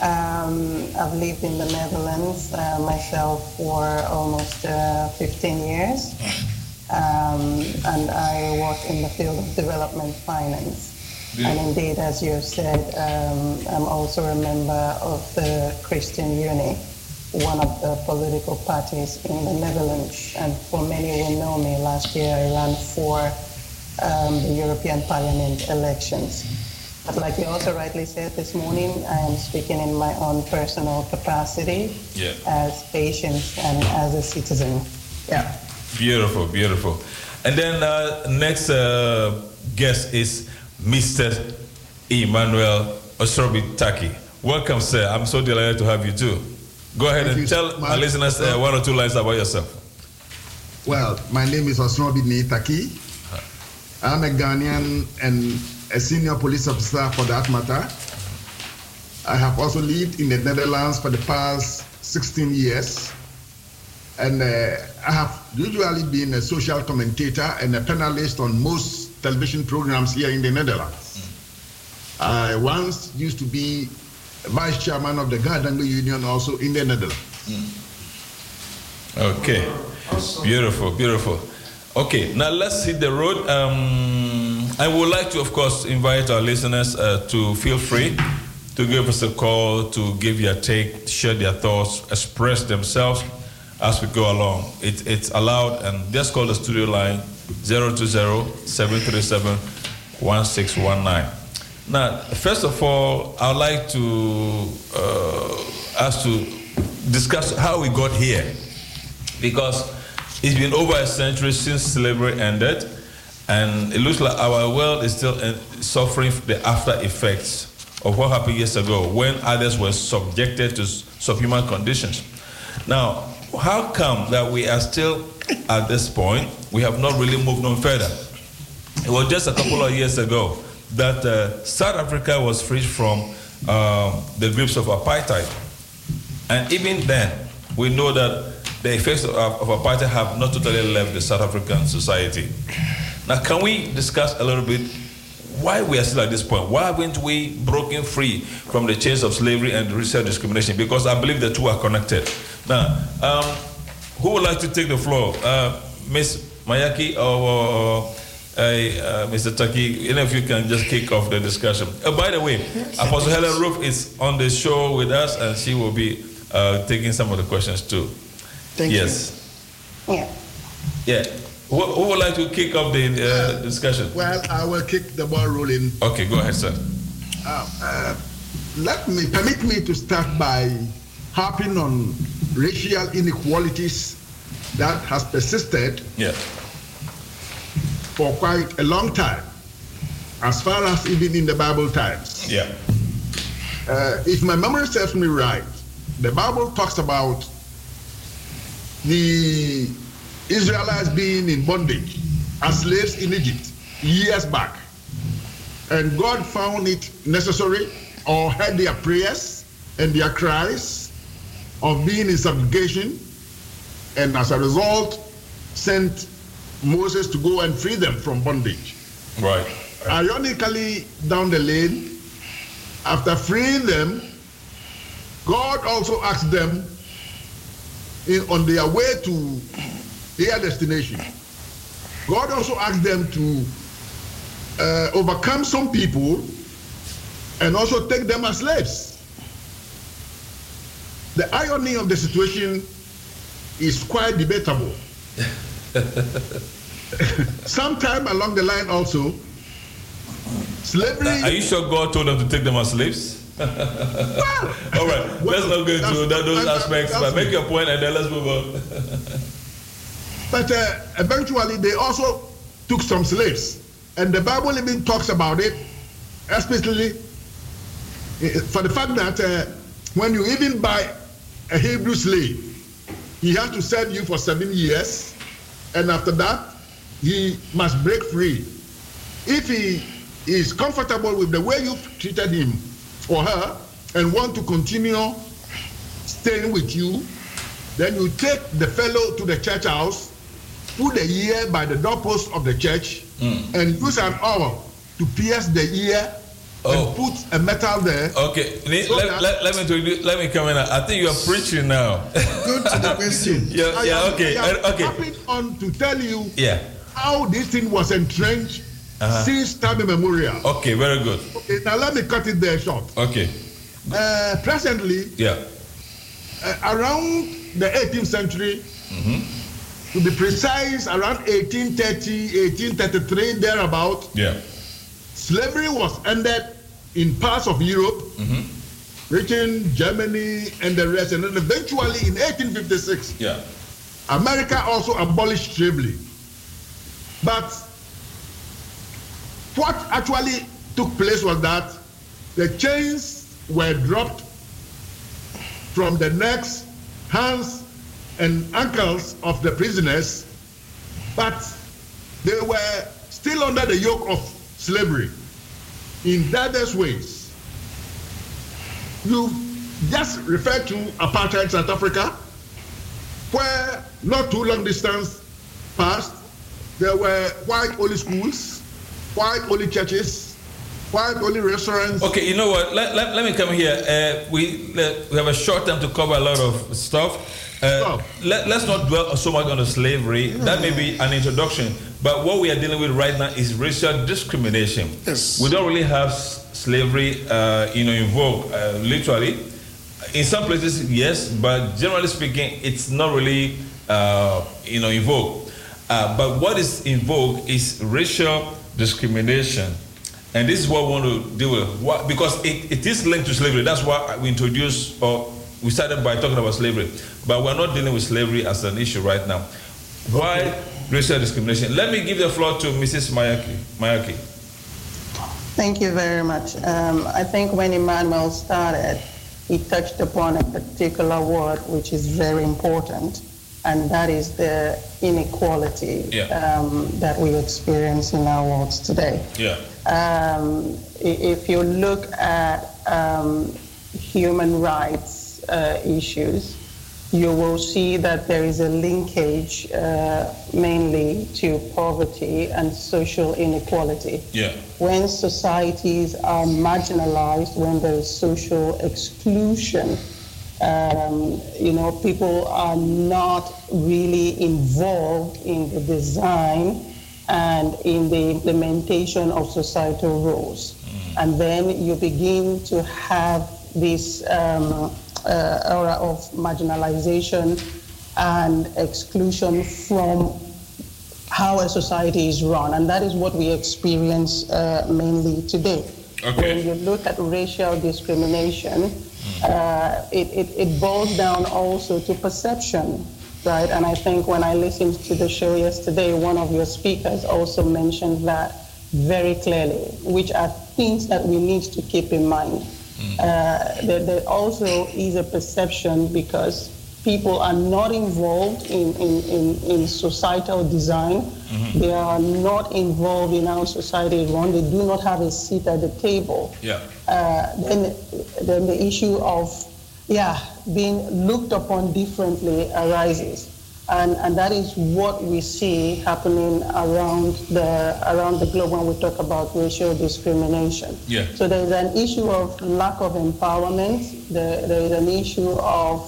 Um, I've lived in the Netherlands uh, myself for almost uh, 15 years, um, and I work in the field of development finance. And indeed, as you said, um, I'm also a member of the Christian Uni, one of the political parties in the Netherlands. And for many who know me, last year I ran for um, the European Parliament elections. But like you also rightly said this morning, I am speaking in my own personal capacity Yeah. as Patience and as a citizen. Yeah. Beautiful, beautiful. And then uh, next uh, guest is Mr. Emmanuel Osrobi Taki. Welcome, sir. I'm so delighted to have you too. Go ahead Thank and you tell our listeners uh, one or two lines about yourself. Well, my name is Osnobi Taki. I'm a Ghanaian and a senior police officer for that matter. I have also lived in the Netherlands for the past 16 years. And uh, I have usually been a social commentator and a panelist on most television programs here in the Netherlands. I once used to be vice chairman of the Garden Union also in the Netherlands. Okay. Beautiful, beautiful. Okay, now let's hit the road. Um, I would like to, of course, invite our listeners uh, to feel free to give us a call, to give your take, share their thoughts, express themselves as we go along. It, it's allowed, and just call the studio line 020-737-1619. Now, first of all, I'd like to uh, ask to discuss how we got here, because it's been over a century since slavery ended, and it looks like our world is still uh, suffering the after effects of what happened years ago when others were subjected to subhuman conditions. Now, how come that we are still at this point? We have not really moved on further. It was just a couple of years ago that uh, South Africa was freed from uh, the grips of apartheid. And even then, we know that the effects of, of apartheid have not totally left the South African society. Now, can we discuss a little bit why we are still at this point? Why haven't we broken free from the chains of slavery and racial discrimination? Because I believe the two are connected. Now, um, who would like to take the floor? Uh, Ms. Mayaki or uh, uh, Mr. Taki? Any of you can just kick off the discussion. Uh, by the way, Apostle Helen Roof is on the show with us and she will be uh, taking some of the questions too. Thank yes. you. Yeah. Yeah. Who, who would like to kick off the uh, discussion? Well, I will kick the ball rolling. Okay, go ahead, sir. Uh, uh, let me permit me to start by harping on racial inequalities that has persisted yeah. For quite a long time, as far as even in the Bible times. Yeah. Uh, if my memory serves me right, the Bible talks about the Israelites being in bondage as slaves in Egypt years back. And God found it necessary or heard their prayers and their cries of being in subjugation, and as a result, sent Moses to go and free them from bondage. Right. Ironically, down the lane, after freeing them, God also asked them in, on their way to their destination. God also asked them to uh, overcome some people and also take them as slaves. The irony of the situation is quite debatable. Sometime along the line, also, slavery. Are you sure God told them to take them as slaves? well, All right, let's not go into that, those aspects, but make your point and then let's move on. But uh, eventually, they also took some slaves. And the Bible even talks about it, especially uh, for the fact that uh, when you even buy a Hebrew slave, he has to serve you for seven years, and after that, he must break free. If he is comfortable with the way you've treated him or her and want to continue staying with you, then you take the fellow to the church house put the ear by the doorpost of the church Mm. and use an awl to pierce the ear and put a metal there. Okay, let, So let, let, let me introduce, let me come in. I think you are preaching now. Go to the question. yeah, I yeah, am- okay, I okay. hopping on to tell you Yeah. how this thing was entrenched Uh-huh. since time immemorial. Okay, very good. Okay, now let me cut it there short. Okay, Uh, presently, yeah. uh, around the 18th century, hmm to be precise, around 1830, 1833, thereabout, Yeah. Slavery was ended in parts of Europe, hmm Britain, Germany, and the rest. And then eventually in 1856, Yeah. America also abolished slavery. But what actually took place was that the chains were dropped from the necks, hands, and ankles of the prisoners, but they were still under the yoke of slavery in diverse ways. you just referred to apartheid South Africa, where not too long distance past, there were white only schools, white only churches, white only restaurants. Okay, you know what? Let, let, let me come here. Uh, we, let, we have a short time to cover a lot of stuff. Uh, let, let's not dwell so much on the slavery. That may be an introduction. But what we are dealing with right now is racial discrimination. Yes. We don't really have slavery, uh, you know, in vogue, uh, literally. In some places, yes, but generally speaking, it's not really, uh, you know, in vogue. Uh, but what is in vogue is racial discrimination. And this is what we want to deal with. What, because it, it is linked to slavery. That's why we introduced, or we started by talking about slavery. But we're not dealing with slavery as an issue right now. Why racial discrimination? Let me give the floor to Mrs. Mayaki. Mayaki. Thank you very much. Um, I think when Emmanuel started, he touched upon a particular word which is very important, and that is the inequality Yeah. um, that we experience in our world today. Yeah. Um, if you look at um, human rights uh, issues, you will see that there is a linkage uh, mainly to poverty and social inequality. Yeah. When societies are marginalized, when there is social exclusion, um, you know, people are not really involved in the design and in the implementation of societal rules. And then you begin to have this um, uh, aura of marginalization and exclusion from how a society is run. And that is what we experience uh, mainly today. When you look at racial discrimination, uh, it, it, it boils down also to perception, right? And I think when I listened to the show yesterday, one of your speakers also mentioned that very clearly, which are things that we need to keep in mind. Uh, there, there also is a perception because people are not involved in, in, in, in societal design. They are not involved in our society run. They do not have a seat at the table Yeah. uh, then, then the issue of, yeah, being looked upon differently arises. And, and that is what we see happening around the, around the globe when we talk about racial discrimination. Yeah. So there's an issue of lack of empowerment. There, there is an issue of,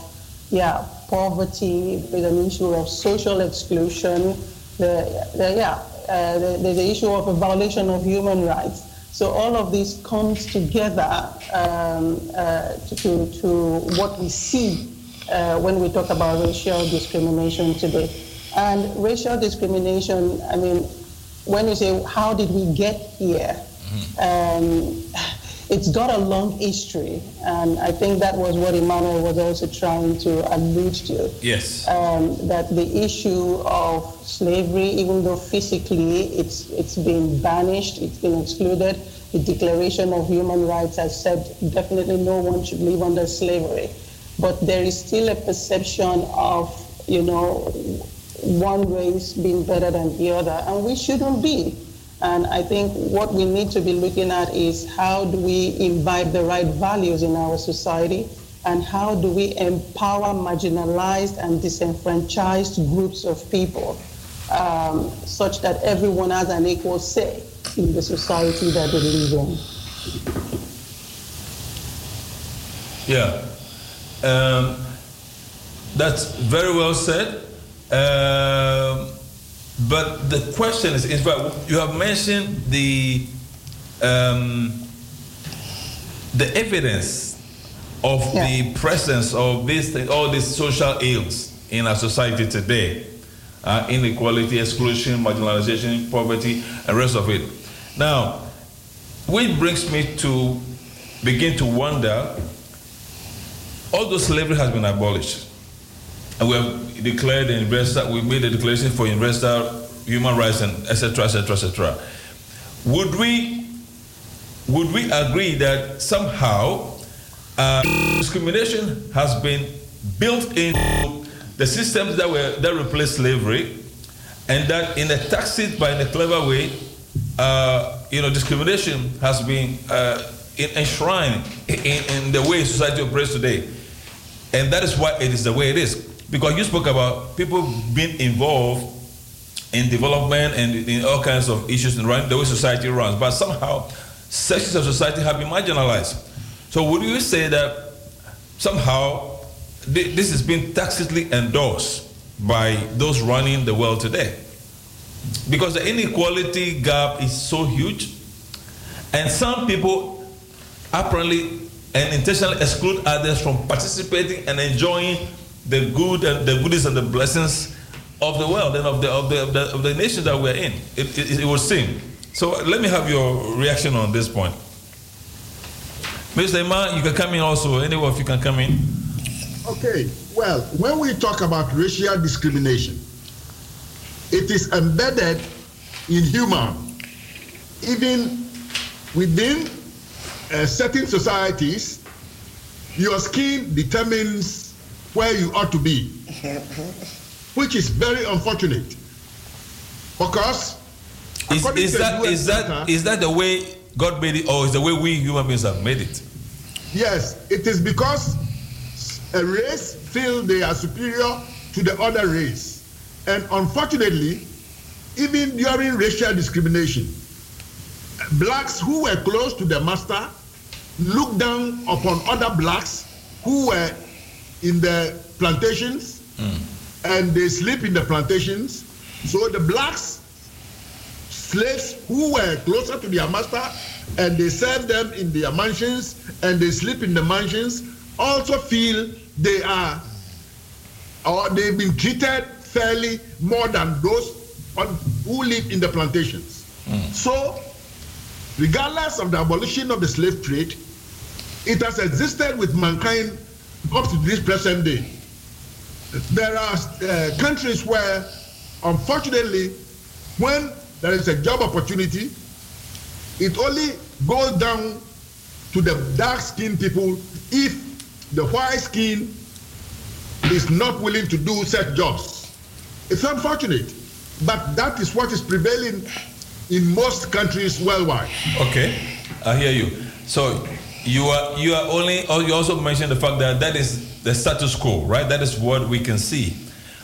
yeah, poverty. There's an issue of social exclusion. The, the, yeah, uh, the, there's the issue of a violation of human rights. So all of this comes together um, uh, to, to what we see uh, when we talk about racial discrimination today. And racial discrimination, I mean, when you say, how did we get here? Um, it's got a long history, and I think that was what Emmanuel was also trying to allude to. Yes. Um, that the issue of slavery, even though physically it's it's been banished, it's been excluded, the Declaration of Human Rights has said definitely no one should live under slavery, but there is still a perception of you know one race being better than the other, and we shouldn't be. And I think what we need to be looking at is how do we imbibe the right values in our society and how do we empower marginalized and disenfranchised groups of people um, such that everyone has an equal say in the society that they live in. Yeah. Um, that's very well said. Um, but the question is, in fact, you have mentioned the um, the evidence of the presence of these all these social ills in our society today, uh, inequality, exclusion, marginalization, poverty, and rest of it. Now, which brings me to begin to wonder although slavery has been abolished, and we have declared in we made a declaration for investor human rights and etc. etc. etc. Would we would we agree that somehow uh, discrimination has been built into the systems that were that replaced slavery, and that in a tacit but in a clever way, uh, you know, discrimination has been uh, enshrined in, in the way society operates today. And that is why it is the way it is. Because you spoke about people being involved in development and in all kinds of issues and the way society runs. But somehow, sections of society have been marginalized. So would you say that somehow this is being tacitly endorsed by those running the world today? Because the inequality gap is so huge, and some people apparently and intentionally exclude others from participating and enjoying the good and the goodies and the blessings of the world and of the of the of the, of the nation that we're in. It, it, it would seem. So let me have your reaction on this point. Mr. Iman, you can come in also. Anyone, if you can come in. Okay, well, when we talk about racial discrimination, it is embedded in human, even within uh, certain societies, your skin determines where you ought to be, which is very unfortunate. Because Is, according is to that the US is that data- is that the way God made it, or is the way we human beings have made it? Yes, it is because a race feel they are superior to the other race. And unfortunately, even during racial discrimination, blacks who were close to the master looked down upon other blacks who were in the plantations hmm. and they sleep in the plantations. So the blacks slaves who were closer to their master and they serve them in their mansions and they sleep in the mansions also feel they are or they've been treated fairly more than those on, who live in the plantations. Hmm. So, regardless of the abolition of the slave trade, it has existed with mankind up to this present day. There are uh, countries where, unfortunately, when there is a job opportunity, it only goes down to the dark skinned people if the white skin is not willing to do such jobs. It's unfortunate, but that is what is prevailing in most countries worldwide. Okay, I hear you. So you are you are only. Oh, you also mentioned the fact that that is the status quo, right? That is what we can see.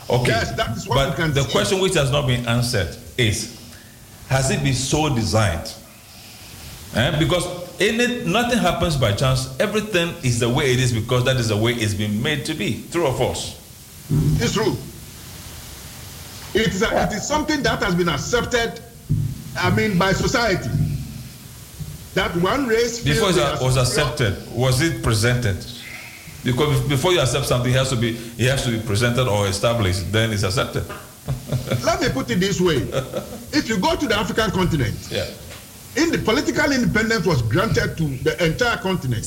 Okay. Yes, that is what but we can the see. question which has not been answered is, has it been so designed? Eh? Because in it, nothing happens by chance. Everything is the way it is because that is the way it's been made to be. True or false? It's true. It is, a, it is something that has been accepted, I mean, by society. That one race Before it was accepted, was it presented? Because before you accept something, it has to be it has to be presented or established. Then it's accepted. Let me put it this way. if you go to the African continent, Yeah. in the political independence was granted to the entire continent.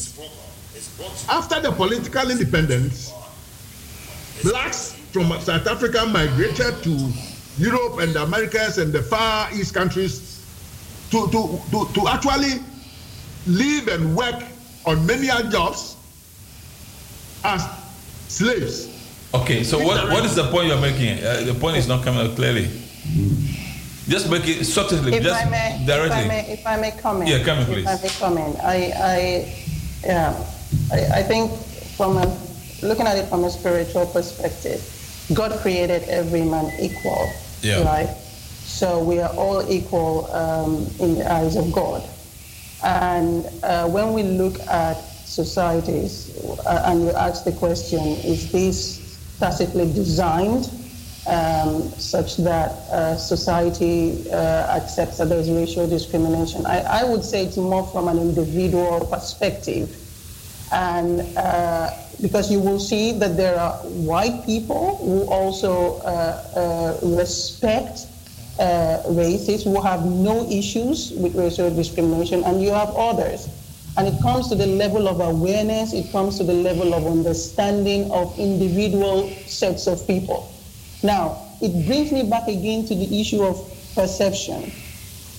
After the political independence, blacks from South Africa migrated to Europe and the Americas and the Far East countries to, to, to, to actually live and work on menial jobs as slaves. Okay, so what, what is the point you're making? Uh, the point is not coming out clearly. Just make it subtly, If just I may, directly. if I may, if I may comment. Yeah, come in, If please. I may comment, I, I, yeah, I, I think from a, looking at it from a spiritual perspective, God created every man equal, Yeah. right? So we are all equal um, in the eyes of God. And uh, when we look at societies uh, and you ask the question, is this tacitly designed um, such that uh, society uh, accepts that there's racial discrimination? I, I would say it's more from an individual perspective. And uh, because you will see that there are white people who also uh, respect uh, races, who have no issues with racial discrimination, and you have others. And it comes to the level of awareness, it comes to the level of understanding of individual sets of people. Now, it brings me back again to the issue of perception.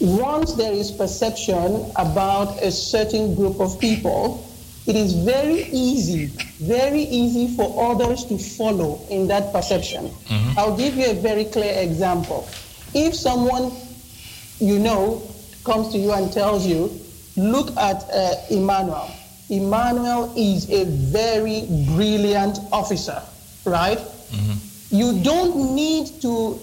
Once there is perception about a certain group of people, it is very easy, very easy for others to follow in that perception. I'll give you a very clear example. If someone you know comes to you and tells you look at uh, Emmanuel. Emmanuel is a very brilliant officer, right? You don't need to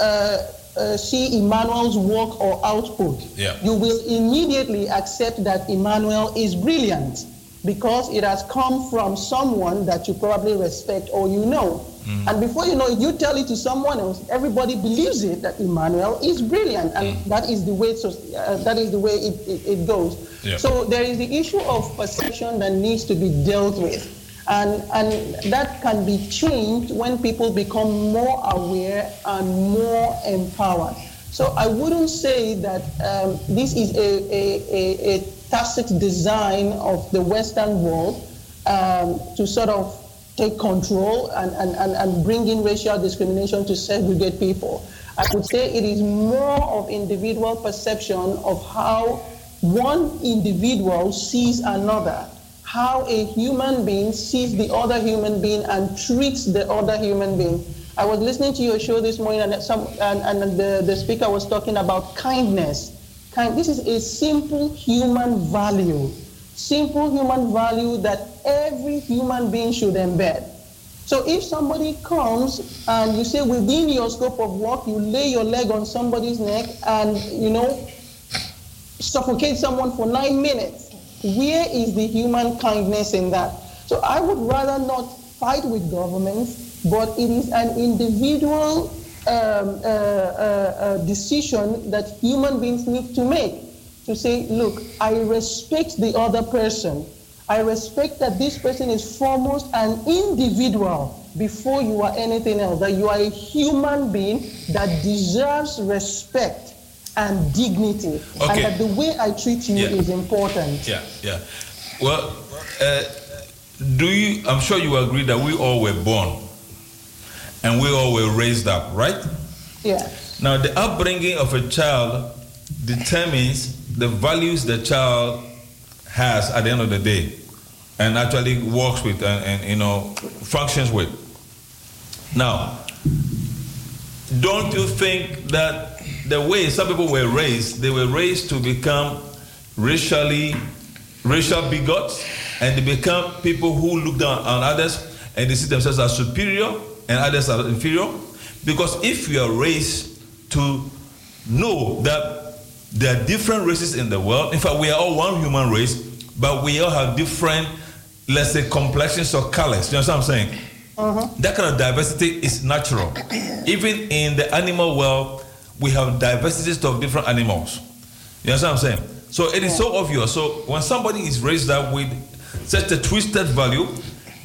uh, uh, see Emmanuel's work or output. Yeah. You will immediately accept that Emmanuel is brilliant because it has come from someone that you probably respect or you know. And before you know it, you tell it to someone else. Everybody believes it that Emmanuel is brilliant, and that is the way. So, uh, that is the way it, it, it goes. Yeah. So there is the issue of perception that needs to be dealt with. And, and that can be changed when people become more aware and more empowered. So I wouldn't say that um, this is a, a, a, a tacit design of the Western world um, to sort of take control and, and, and, and bring in racial discrimination to segregate people. I would say it is more of individual perception of how one individual sees another, how a human being sees the other human being and treats the other human being. I was listening to your show this morning, and, some, and, and the, the speaker was talking about kindness. Kind, this is a simple human value, simple human value that every human being should embed. So if somebody comes and you say within your scope of work, you lay your leg on somebody's neck and, you know, suffocate someone for nine minutes, where is the human kindness in that? So I would rather not fight with governments, but it is an individual um, uh, uh, uh, decision that human beings need to make to say, look, I respect the other person. I respect that this person is foremost an individual before you are anything else, that you are a human being that deserves respect and dignity, and that the way I treat you Yeah. is important. Yeah, yeah. Well, uh, do you? I'm sure you agree that we all were born, and we all were raised up, right? Yeah. Now, the upbringing of a child determines the values the child has at the end of the day, and actually works with and, and you know functions with. Now, don't you think that the way some people were raised, they were raised to become racially racial bigots, and they become people who look down on others and they see themselves as superior and others as inferior? Because if you are raised to know that there are different races in the world, in fact, we are all one human race, but we all have different, let's say, complexions or colors. You know what I'm saying? Uh-huh. That kind of diversity is natural. Even in the animal world, we have diversities of different animals. You know what I'm saying? So it is so obvious. So when somebody is raised up with such a twisted value,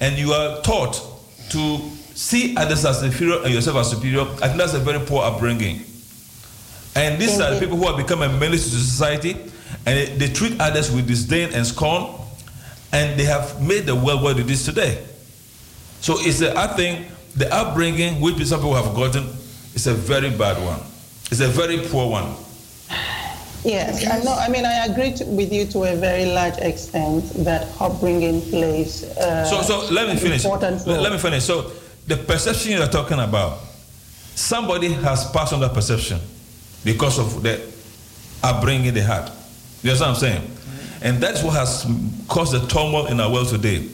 and you are taught to see others as inferior and yourself as superior, I think that's a very poor upbringing. And these are the people who have become a menace to society, and they, they treat others with disdain and scorn, and they have made the world what it is today. So it's a, I think the upbringing which some people have gotten is a very bad one. It's a very poor one. Yes, I know. I mean, I agree to, with you to a very large extent that upbringing plays. Uh, So, so let me finish. Let, let me finish. So, the perception you're talking about, somebody has passed on that perception because of the upbringing they had. You understand what I'm saying? And that's what has caused the turmoil in our world today.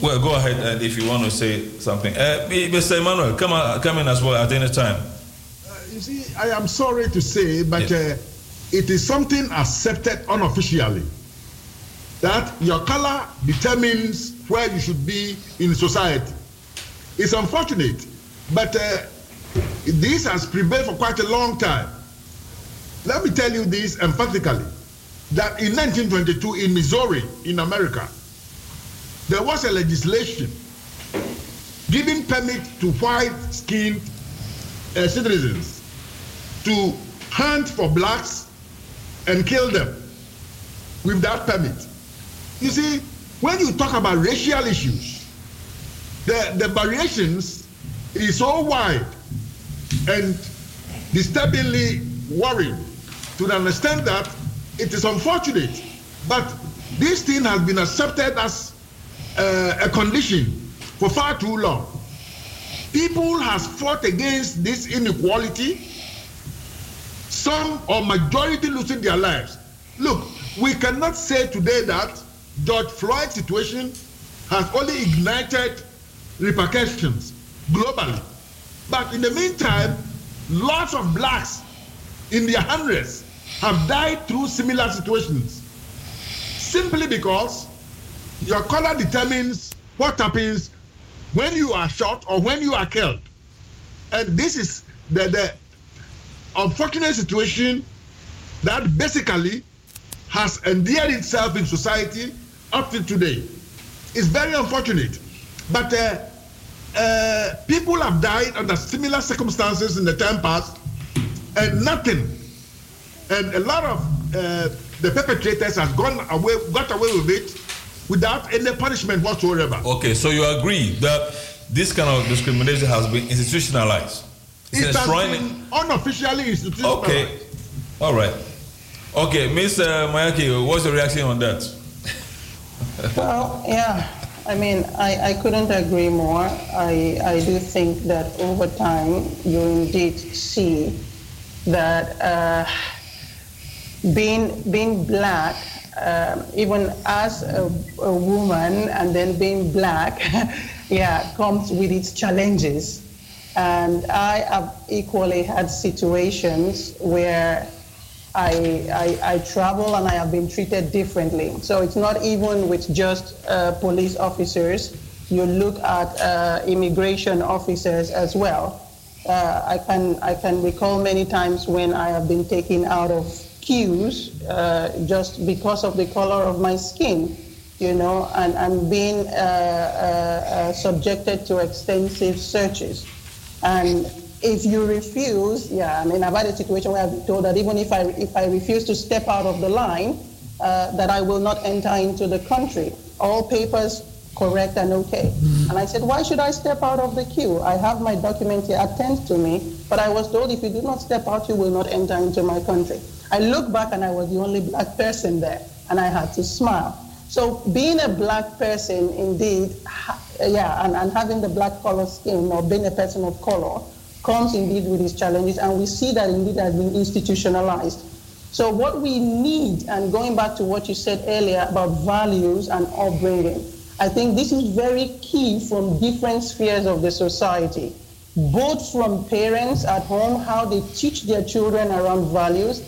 Well, go ahead and if you want to say something. Uh, Mr. Emmanuel, come, on, come in as well at any time. You see, I am sorry to say, but uh, it is something accepted unofficially that your color determines where you should be in society. It's unfortunate, but uh, this has prevailed for quite a long time. Let me tell you this emphatically that in 1922 in Missouri, in America, there was a legislation giving permit to white-skinned uh, citizens to hunt for blacks and kill them with that permit. You see, when you talk about racial issues, the, the variations is so wide and disturbingly worrying to the extent that it is unfortunate, but this thing has been accepted as uh, a condition for far too long. People has fought against this inequality, some or majority losing their lives. look, we cannot say today that George Floyd situation has only ignited repercussions globally. But in the meantime, lots of blacks in their hundreds have died through similar situations. Simply because your color determines what happens when you are shot or when you are killed. And this is the, the unfortunate situation that basically has endeared itself in society up to today. It's very unfortunate. But uh, uh, people have died under similar circumstances in the time past, and nothing. And a lot of uh, the perpetrators have gone away, got away with it without any punishment whatsoever. Okay, so you agree that this kind of discrimination has been institutionalized? It's It has been unofficially institutionalized. Okay, all right. Okay, Ms. Uh, Mayaki, what's your reaction on that? Well, yeah. I mean, I, I couldn't agree more. I, I do think that over time you indeed see that uh, being, being black, um, even as a, a woman and then being black, yeah, comes with its challenges. And I have equally had situations where I, I, I travel and I have been treated differently. So it's not even with just uh, police officers. You look at uh, immigration officers as well. Uh, I, can, I can recall many times when I have been taken out of queues uh, just because of the color of my skin, you know, and, and being uh, uh, subjected to extensive searches. And if you refuse, yeah, I mean, I've had a situation where I've been told that even if I, if I refuse to step out of the line, uh, that I will not enter into the country. All papers correct and okay. And I said, why should I step out of the queue? I have my document here, attend to me. But I was told if you do not step out, you will not enter into my country. I look back and I was the only black person there, and I had to smile. So being a black person, indeed, ha- yeah, and, and having the black color skin or being a person of color comes indeed with its challenges, and we see that indeed has been institutionalized. So what we need, and going back to what you said earlier about values and upbringing, I think this is very key from different spheres of the society, both from parents at home, how they teach their children around values,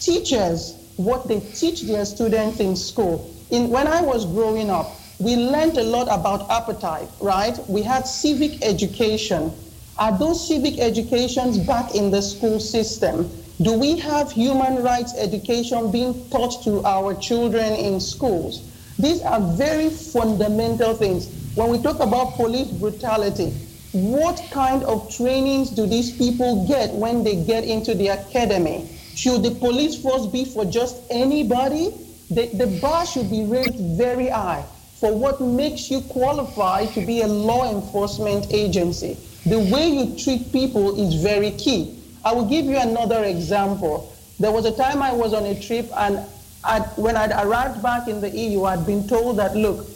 teachers, what they teach their students in school. In, when I was growing up, we learned a lot about apartheid, right? We had civic education. Are those civic educations back in the school system? Do we have human rights education being taught to our children in schools? These are very fundamental things. When we talk about police brutality, what kind of trainings do these people get when they get into the academy? Should the police force be for just anybody? The, the bar should be raised very high for what makes you qualify to be a law enforcement agency. The way you treat people is very key. I will give you another example. There was a time I was on a trip, and I'd, when I'd arrived back in the EU, I'd been told that, look,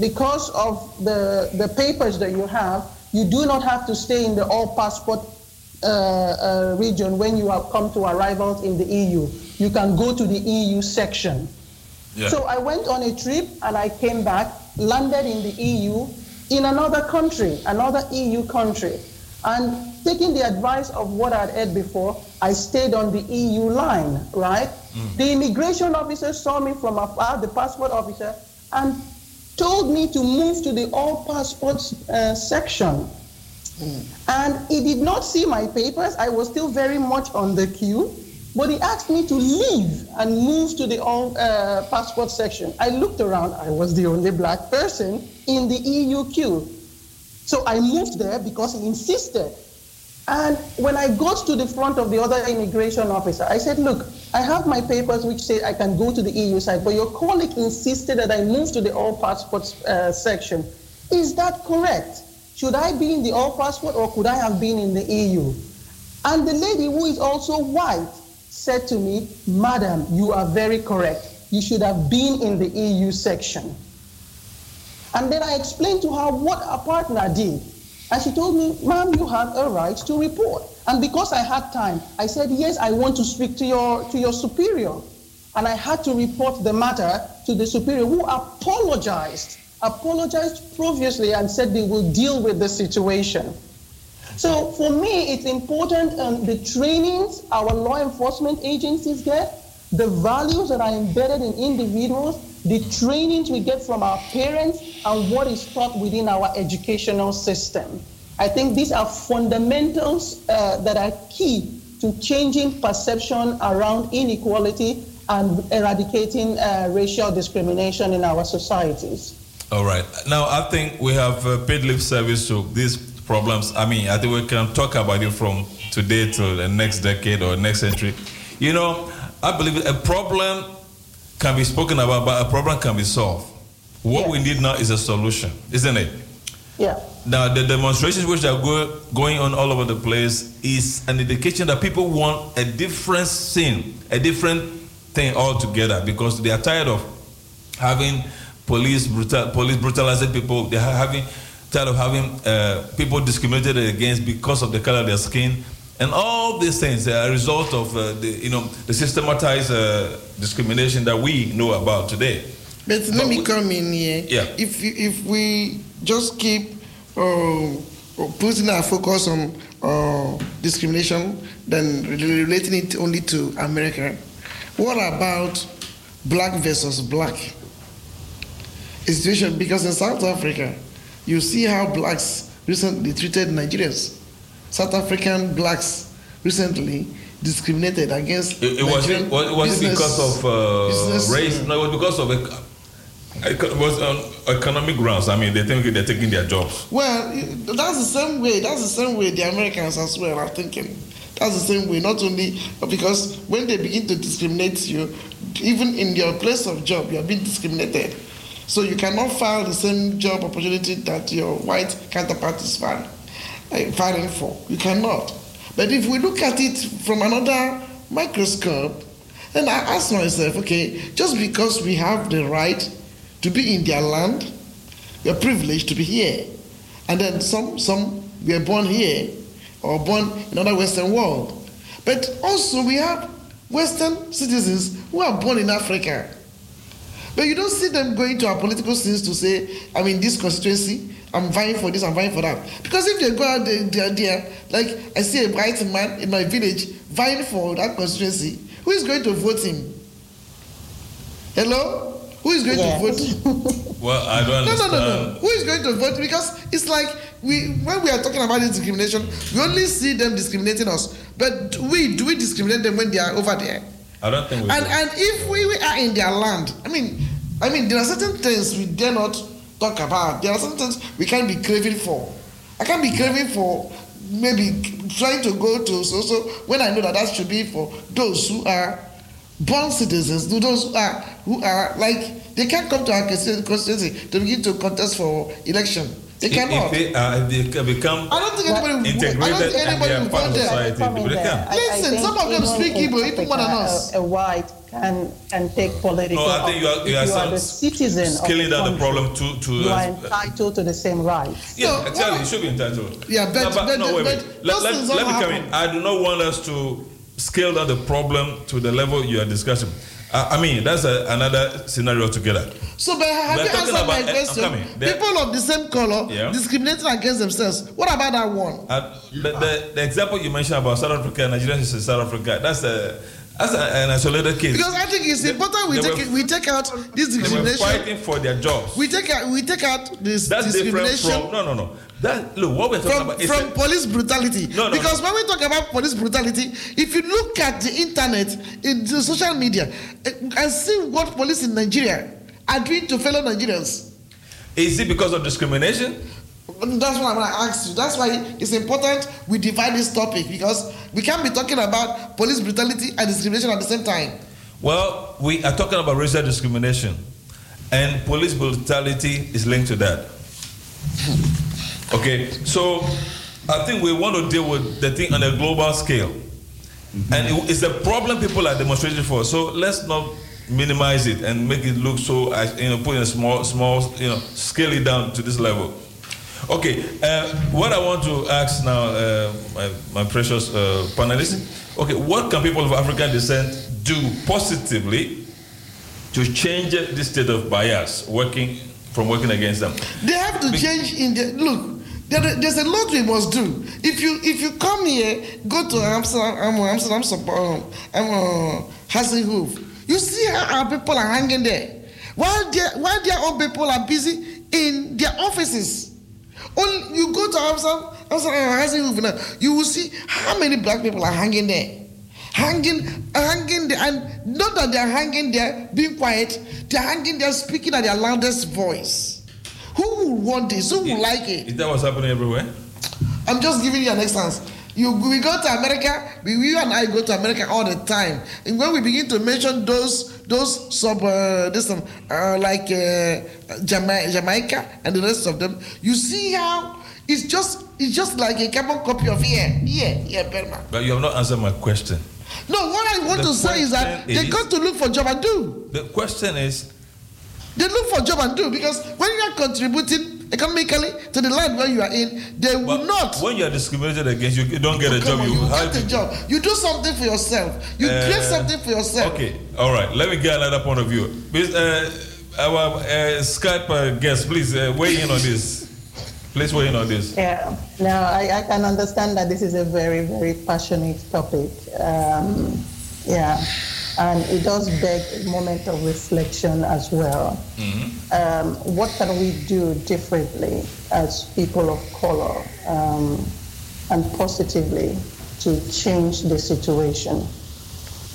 because of the, the papers that you have, you do not have to stay in the all passport uh, uh, region when you have come to arrivals in the EU. You can go to the EU section. Yeah. So I went on a trip and I came back, landed in the EU, in another country, another EU country. And taking the advice of what I'd heard before, I stayed on the EU line, right? The immigration officer saw me from afar, the passport officer, and told me to move to the all passports uh, section. And he did not see my papers. I was still very much on the queue. But he asked me to leave and move to the uh, passport section. I looked around. I was the only black person in the EU queue. So I moved there because he insisted. And when I got to the front of the other immigration officer, I said, Look, I have my papers which say I can go to the EU side, but your colleague insisted that I move to the all passports uh, section. Is that correct? Should I be in the all passport or could I have been in the EU? And the lady, who is also white, said to me, Madam, you are very correct. You should have been in the EU section. And then I explained to her what a partner did. And she told me, Ma'am, you have a right to report. And because I had time, I said, Yes, I want to speak to your, to your superior. And I had to report the matter to the superior who apologized, apologized previously and said they will deal with the situation. So for me, it's important um, the trainings our law enforcement agencies get, the values that are embedded in individuals, the trainings we get from our parents, and what is taught within our educational system. I think these are fundamentals uh, that are key to changing perception around inequality and eradicating uh, racial discrimination in our societies. All right. Now, I think we have uh, paid lip service to these problems. I mean, I think we can talk about it from today to the next decade or next century. You know, I believe a problem can be spoken about, but a problem can be solved. What we need now is a solution, isn't it? Yeah. Now, the demonstrations which are go, going on all over the place is an indication that people want a different scene, a different thing altogether because they are tired of having police brutal, police brutalizing people. They are having tired of having uh, people discriminated against because of the color of their skin, and all these things are a result of uh, the you know the systematized uh, discrimination that we know about today. But let me come in here. Yeah. If if we just keep uh, putting our focus on uh, discrimination, then relating it only to America, what about black versus black? Situation because in South Africa, you see how blacks recently treated Nigerians. South African blacks recently discriminated against It, it was it was, business- because of uh, race. No, it was because of it was on economic grounds. I mean, they think they're taking their jobs. Well, that's the same way. That's the same way the Americans as well are thinking. That's the same way. Not only because when they begin to discriminate you, even in your place of job, you are being discriminated. So you cannot file the same job opportunity that your white counterpart is filing, uh, filing for. You cannot. But if we look at it from another microscope, then I ask myself, okay, just because we have the right to be in their land, we are privileged to be here. And then some, some we are born here or born in another Western world. But also we have Western citizens who are born in Africa. But you don't see them going to our political scenes to say, I'm in this constituency, I'm vying for this, I'm vying for that. Because if they go out there, they are there, like I see a bright man in my village vying for that constituency, who is going to vote him? Hello? Who is going to vote? Well, I don't know. No, no, no, no. Who is going to vote? Because it's like we, when we are talking about this discrimination, we only see them discriminating us. But we do we discriminate them when they are over there? I don't think we. And do. and if we, we are in their land, I mean, I mean, there are certain things we dare not talk about. There are certain things we can't be craving for. I can't be craving for maybe trying to go to so so when I know that that should be for those who are born citizens, those who are who are like they can't come to our constitu- constituency to begin to contest for election. They If- cannot. If they, uh, if they can become I don't think anybody will- I don't integrated think and anybody they are part of society, they can. I- I Listen, some of them speak in Igbo even more than Africa, us. A, a white can can take political. No, I think you are, you are, if you are some- the citizen of scaling down the problem to to. You are uh, entitled to the same rights. Yeah, exactly. You should be entitled. Yeah, but- no, but- no, wait, but wait. those Let, let, let me come in. I do not want us to scale down the problem to the level you are discussing. I, mean, that's a, another scenario altogether. So, but have We're you answered my about- eh, question? I'm coming. There- People of the same color Yeah. discriminating against themselves. What about that one? Uh, the, the, the example you mentioned about South Africa, Nigeria is in South Africa, that's a that's a, an isolated case. Because I think it's important we take were- we take out this they were discrimination. fighting for their jobs. We take out we take out this That's different discrimination from no, no, no. That look what we're talking from, about is from a- police brutality. No, no, because no. when we talk about police brutality, if you look at the internet, in the social media, eh, and see what police in Nigeria are doing to fellow Nigerians. Is it because of discrimination? That's what I'm going to ask you. That's why it's important we divide this topic because we can't be talking about police brutality and discrimination at the same time. Well, we are talking about racial discrimination, and police brutality is linked to that. Okay, so I think we want to deal with the thing on a global scale, and it's a problem people are demonstrating for. So let's not minimize it and make it look so, uh, you know, put in a small, small, you know, scale it down to this level. Okay, uh, what I want to ask now, uh, my, my precious uh, panelists, okay, what can people of African descent do positively to change this state of bias working from working against them? They have to change in the look. There, there's a lot we must do. If you if you come here, go to Amsterdam, um, Amsterdam, um, um, you see how our people are hanging there, while their while their own people are busy in their offices. Only you go to Amsterdam, Amsterdam, Hasselhoff now, you will see how many black people are hanging there hanging, hanging there, and not that they're hanging there being quiet, they're hanging there speaking at their loudest voice. Who would want this? Who would like it? Is that what's happening everywhere? I'm just giving you an instance. You, we go to America, we, you and I go to America all the time. And when we begin to mention those those sub uh, this um, uh, like uh, Jama- Jamaica and the rest of them, you see how it's just it's just like a carbon copy of here, here, here, Burma. But you have not answered my question. No, what I want The to say is that they is- got to look for job and do. The question is, They look for job and do because when you are contributing economically to the land where you are in, they will not. when you are discriminated against, you don't get a job. on, You, you hide get a job. You do something for yourself. You Uh, create something for yourself. Okay, all right. Let me get another point of view. Please, uh, our uh, Skype uh, guest, please uh, weigh in on this. Please weigh in on this. Yeah. Now, I, I can understand that this is a very, very passionate topic. Um, yeah. And it does beg a moment of reflection as well. Um, what can we do differently as people of color um, and positively to change the situation?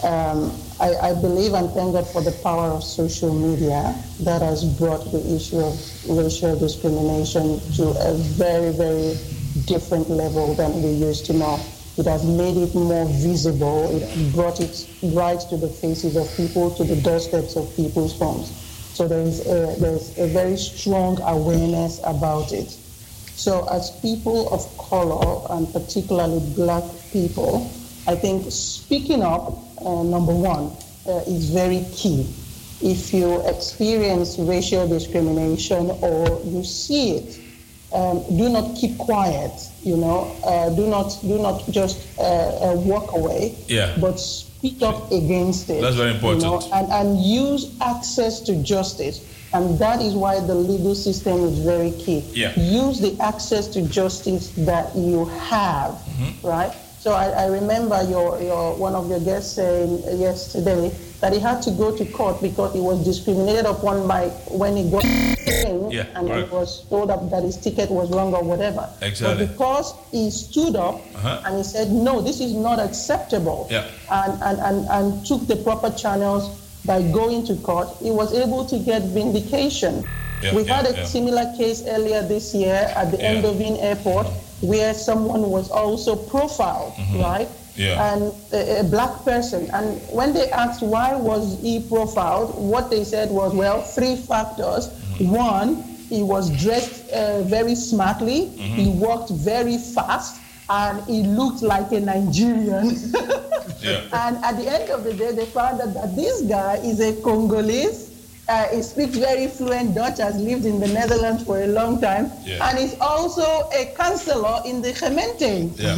Um, I, I believe and thank God for the power of social media that has brought the issue of racial discrimination to a very, very different level than we used to know. It has made it more visible. It brought it right to the faces of people, to the doorsteps of people's homes. So there is a, there's a very strong awareness about it. So as people of color, and particularly black people, I think speaking up, uh, number one, uh, is very key. If you experience racial discrimination or you see it, um, do not keep quiet. You know, uh, do not do not just uh, uh, walk away, Yeah. but speak up against it. That's very important. You know, and, and use access to justice. And that is why the legal system is very key. Yeah. Use the access to justice that you have, Mm-hmm. right? So I, I remember your, your one of your guests saying yesterday that he had to go to court because he was discriminated upon by when he got in Yeah, and correct. he was told that, that his ticket was wrong or whatever. Exactly. But because he stood up Uh-huh. and he said, no, this is not acceptable Yeah. and, and, and, and took the proper channels by going to court, he was able to get vindication. Yeah, We've had a similar case earlier this year at the Yeah. Eindhoven Airport where someone was also profiled, Mhm. right? Yeah. And a, a black person. And when they asked why was he profiled, what they said was, well, three factors. Mm-hmm. One, he was dressed uh, very smartly, Mm-hmm. he walked very fast, and he looked like a Nigerian. Yeah. And at the end of the day, they found out that this guy is a Congolese. Uh, he speaks very fluent Dutch, has lived in the Netherlands for a long time, Yeah. and is also a counselor in the Gemeente. Yeah.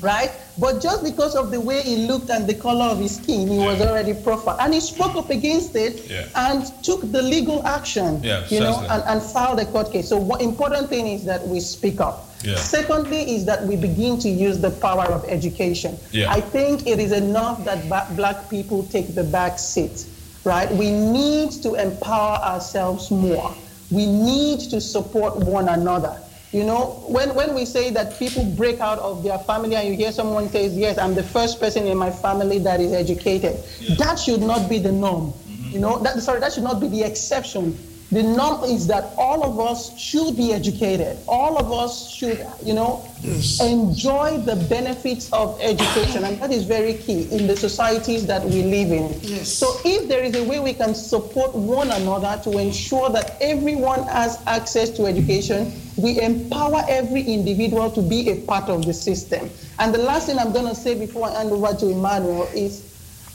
Right? But just because of the way he looked and the color of his skin, he was already profiled. And he spoke up against it Yeah. and took the legal action, Yeah, you know, and, and filed a court case. So what important thing is that we speak up. Yeah. Secondly is that we begin to use the power of education. Yeah. I think it is enough that ba- black people take the back seat, right? We need to empower ourselves more. We need to support one another. You know, when, when we say that people break out of their family and you hear someone says, yes, I'm the first person in my family that is educated, that should not be the norm. Mm-hmm. You know, that, sorry, that should not be the exception. The norm is that all of us should be educated. All of us should, you know, enjoy the benefits of education. And that is very key in the societies that we live in. So if there is a way we can support one another to ensure that everyone has access to education, we empower every individual to be a part of the system. And the last thing I'm going to say before I hand over to Emmanuel is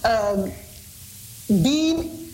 um, being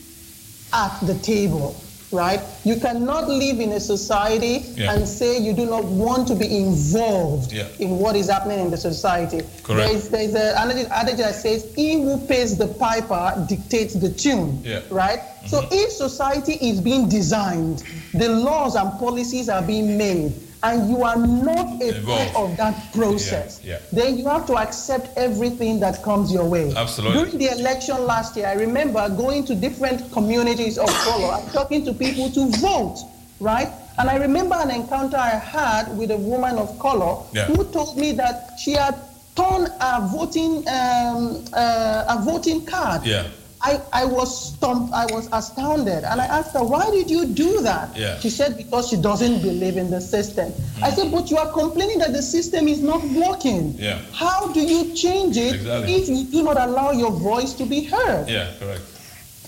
at the table. Right? You cannot live in a society Yeah. and say you do not want to be involved Yeah. in what is happening in the society. Correct. There's, there's a adage adage that says, "He who pays the piper dictates the tune." Yeah. Right. So mm-hmm. if society is being designed, the laws and policies are being made, and you are not a Involved. part of that process, Yeah, yeah. then you have to accept everything that comes your way. Absolutely. During the election last year, I remember going to different communities of color and talking to people to vote, right? And I remember an encounter I had with a woman of color Yeah. who told me that she had torn a voting um, uh, a voting card. Yeah. I, I was stumped, I was astounded. And I asked her, why did you do that? Yeah. She said, because she doesn't believe in the system. I hmm. said, but you are complaining that the system is not working. Yeah. How do you change it Exactly. if you do not allow your voice to be heard? Yeah, correct.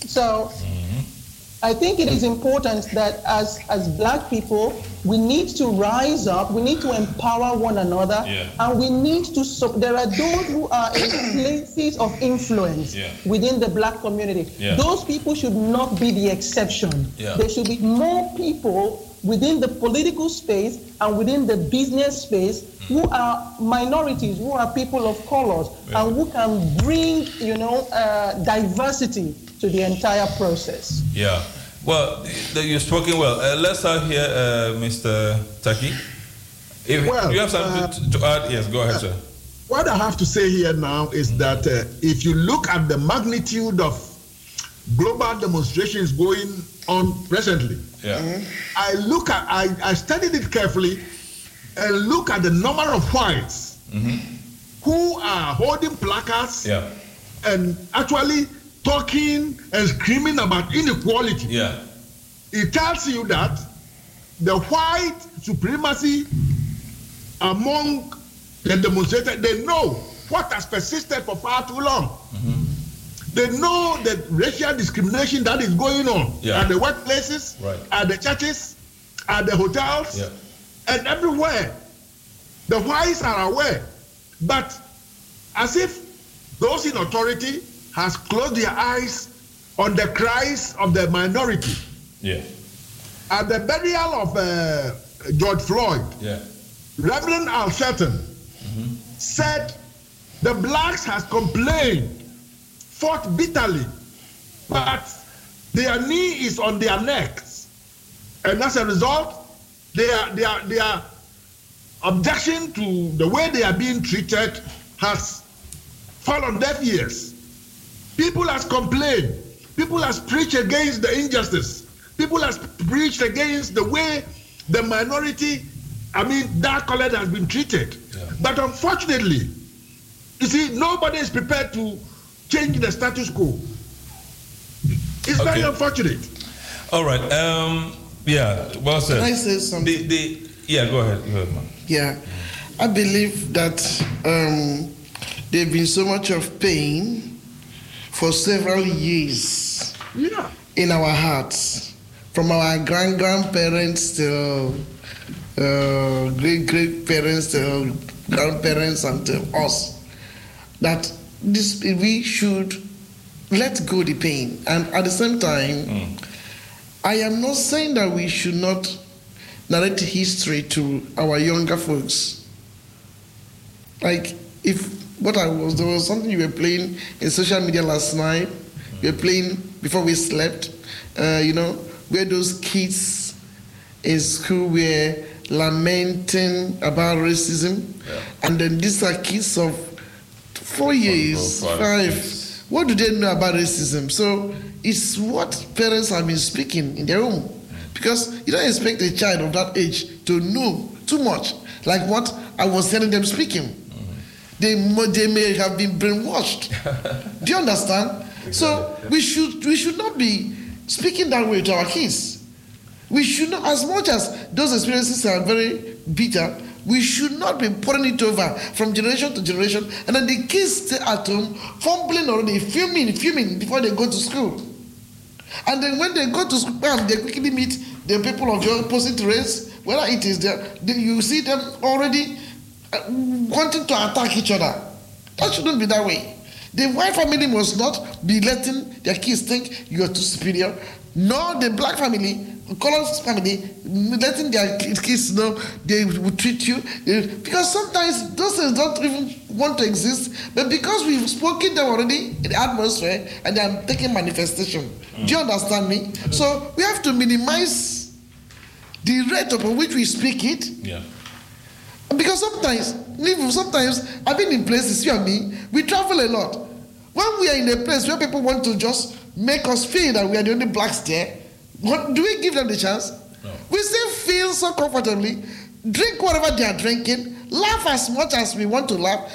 So hmm. I think it is important that as, as black people, we need to rise up, we need to empower one another, Yeah. and we need to, sup- there are those who are in places of influence Yeah. within the black community. Yeah. Those people should not be the exception. There should be more people within the political space and within the business space who are minorities, who are people of colors, and who can bring, you know, uh, diversity to the entire process. Yeah. Well, you've spoken well. Uh, let's have here uh, Mr. Taki. If Well, you have something to, to add, yes, go ahead, sir. What I have to say here now is that uh, if you look at the magnitude of global demonstrations going on presently, Yeah. I look at, I, I studied it carefully and look at the number of whites who are holding placards Yeah. and actually talking and screaming about inequality. Yeah. It tells you that the white supremacy among the demonstrators, they know what has persisted for far too long. Mm-hmm. They know the racial discrimination that is going on Yeah. at the workplaces, Right. at the churches, at the hotels, Yeah. and everywhere. The whites are aware, but as if those in authority has closed their eyes on the cries of the minority. Yeah. At the burial of uh, George Floyd, Yeah. Reverend Al Sharpton said the blacks has complained, fought bitterly, but their knee is on their necks. And as a result, their, their, their objection to the way they are being treated has fallen deaf ears. People has complained. People has preached against the injustice. People has preached against the way the minority, I mean, dark colored has been treated. But unfortunately, you see, nobody is prepared to change the status quo. It's very unfortunate. All right. Um, yeah. Well said. Can I say something? The, the, yeah, go ahead. Go ahead, man. Yeah, I believe that um, there's been so much of pain for several years Yeah. in our hearts, from our grand grandparents to uh, great great parents to grandparents and to us, that this we should let go the pain, and at the same time, I am not saying that we should not narrate history to our younger folks. Like if what I was there was something you were playing in social media last night. You were playing before we slept. Uh, you know where those kids in school were lamenting about racism, and then these are kids of four years, five, five. What do they know about racism? So it's what parents have been speaking in their home. Because you don't expect a child of that age to know too much, like what I was telling them speaking. They, they may have been brainwashed. Do you understand? So we should we should not be speaking that way to our kids. We should not, as much as those experiences are very bitter, we should not be pouring it over from generation to generation, and then the kids stay at home, fumbling already, fuming, fuming before they go to school. And then when they go to school, bam, they quickly meet the people of the opposite race, whether it is there, you see them already Uh, wanting to attack each other. That shouldn't be that way. The white family must not be letting their kids think you are too superior. nor the black family, color family, letting their kids know they will treat you. Because sometimes those things don't even want to exist, but because we've spoken them already in the atmosphere and they are taking manifestation. Do you understand me? So we have to minimize the rate upon which we speak it. Yeah. Because sometimes, even sometimes, I've been in places, you and me, we travel a lot. When we are in a place where people want to just make us feel that we are the only blacks there, what, do we give them the chance? We still feel so comfortably, drink whatever they are drinking, laugh as much as we want to laugh,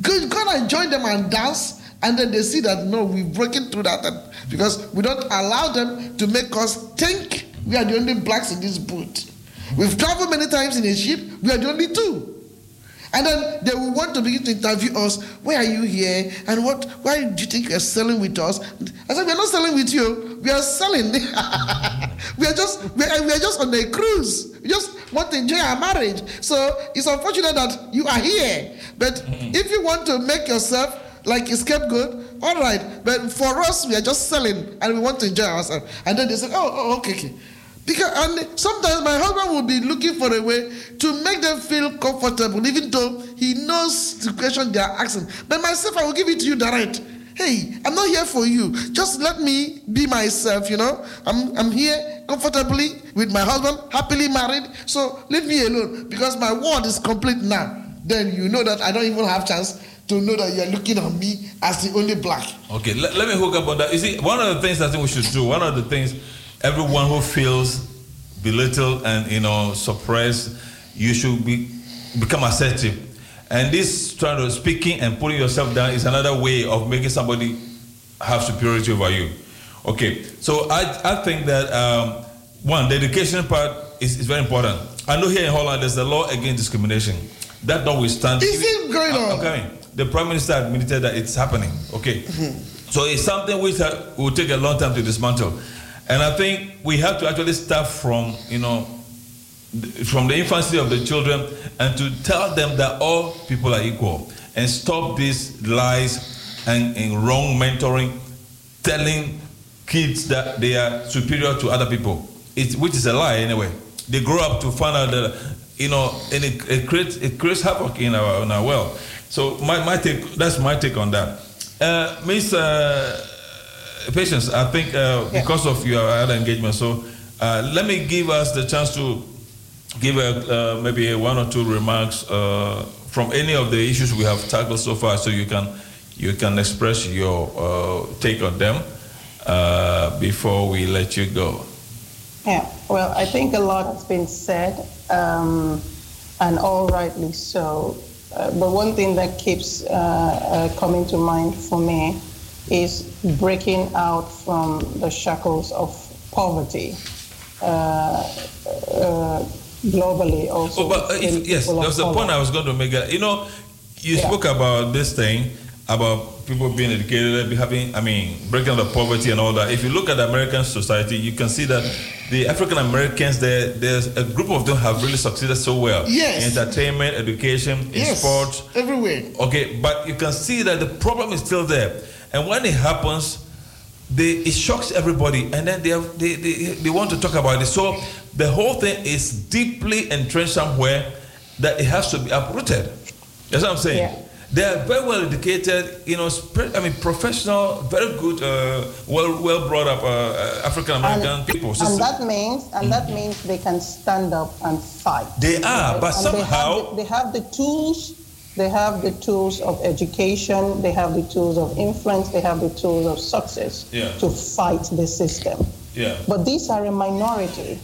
go, go and join them and dance, and then they see that no, we've broken through that, and- because we don't allow them to make us think we are the only blacks in this boat. We've traveled many times in a ship, we are the only two. And then they will want to begin to interview us. Why are you here? And what? Why do you think you are selling with us? I said, we are not selling with you. We are selling. we are just we are, we are just on a cruise. We just want to enjoy our marriage. So it's unfortunate that you are here. But mm-hmm. if you want to make yourself like a scapegoat, all right. But for us, we are just selling and we want to enjoy ourselves. And then they said, oh, oh okay, okay. Because and sometimes my husband will be looking for a way to make them feel comfortable, even though he knows the question they are asking. But myself, I will give it to you direct. Hey, I'm not here for you. Just let me be myself, you know. I'm, I'm here comfortably with my husband, happily married. So leave me alone because my world is complete now. Then you know that I don't even have chance to know that you're looking at me as the only black. Okay, let, let me hook up on that. You see, one of the things I think we should do, one of the things everyone who feels belittled and you know suppressed, you should be become assertive. And this trying to speaking and putting yourself down is another way of making somebody have superiority over you. Okay, so I, I think that um, one, the education part is, is very important. I know here in Holland there's a law against discrimination. That notwithstanding, Is it going I'm- on? I'm. The prime minister admitted that it's happening. Okay, so it's something which uh, will take a long time to dismantle, and I think we have to actually start from you know from the infancy of the children and to tell them that all people are equal and stop these lies and, and wrong mentoring, telling kids that they are superior to other people, it, which is a lie anyway. They grow up to find out that, you know, and it, it, creates, it creates havoc in our, in our world. So my, my take, that's my take on that. Uh, Miss uh, Patience, I think uh, because of your other engagement, so uh, let me give us the chance to give a, uh, maybe a one or two remarks uh, from any of the issues we have tackled so far, so you can you can express your uh, take on them uh, before we let you go. Yeah, well, I think a lot has been said, um, and all rightly so. Uh, but one thing that keeps uh, uh, coming to mind for me is breaking out from the shackles of poverty uh, uh, globally. Also, Oh, but uh, if, yes, people there was a point I was going to make. uh, You know, you Yeah. spoke about this thing about people being educated, be having, I mean, breaking out of poverty and all that. If you look at American society, you can see that the African Americans, there, there's a group of them have really succeeded so well. Yes. In entertainment, education, in Yes. sports, Everywhere. Okay, but you can see that the problem is still there. And when it happens, they, it shocks everybody. And then they, have, they, they, they want to talk about it. So the whole thing is deeply entrenched somewhere that it has to be uprooted. That's what I'm saying. They are very well educated, you know, I mean, professional, very good, uh, well, well brought up uh, African American people. So- And that means, and that means they can stand up and fight. They are, but And they have somehow- the- they have the tools. They have the tools of education. They have the tools of influence. They have the tools of success Yeah. to fight the system. yeah. But these are a minority,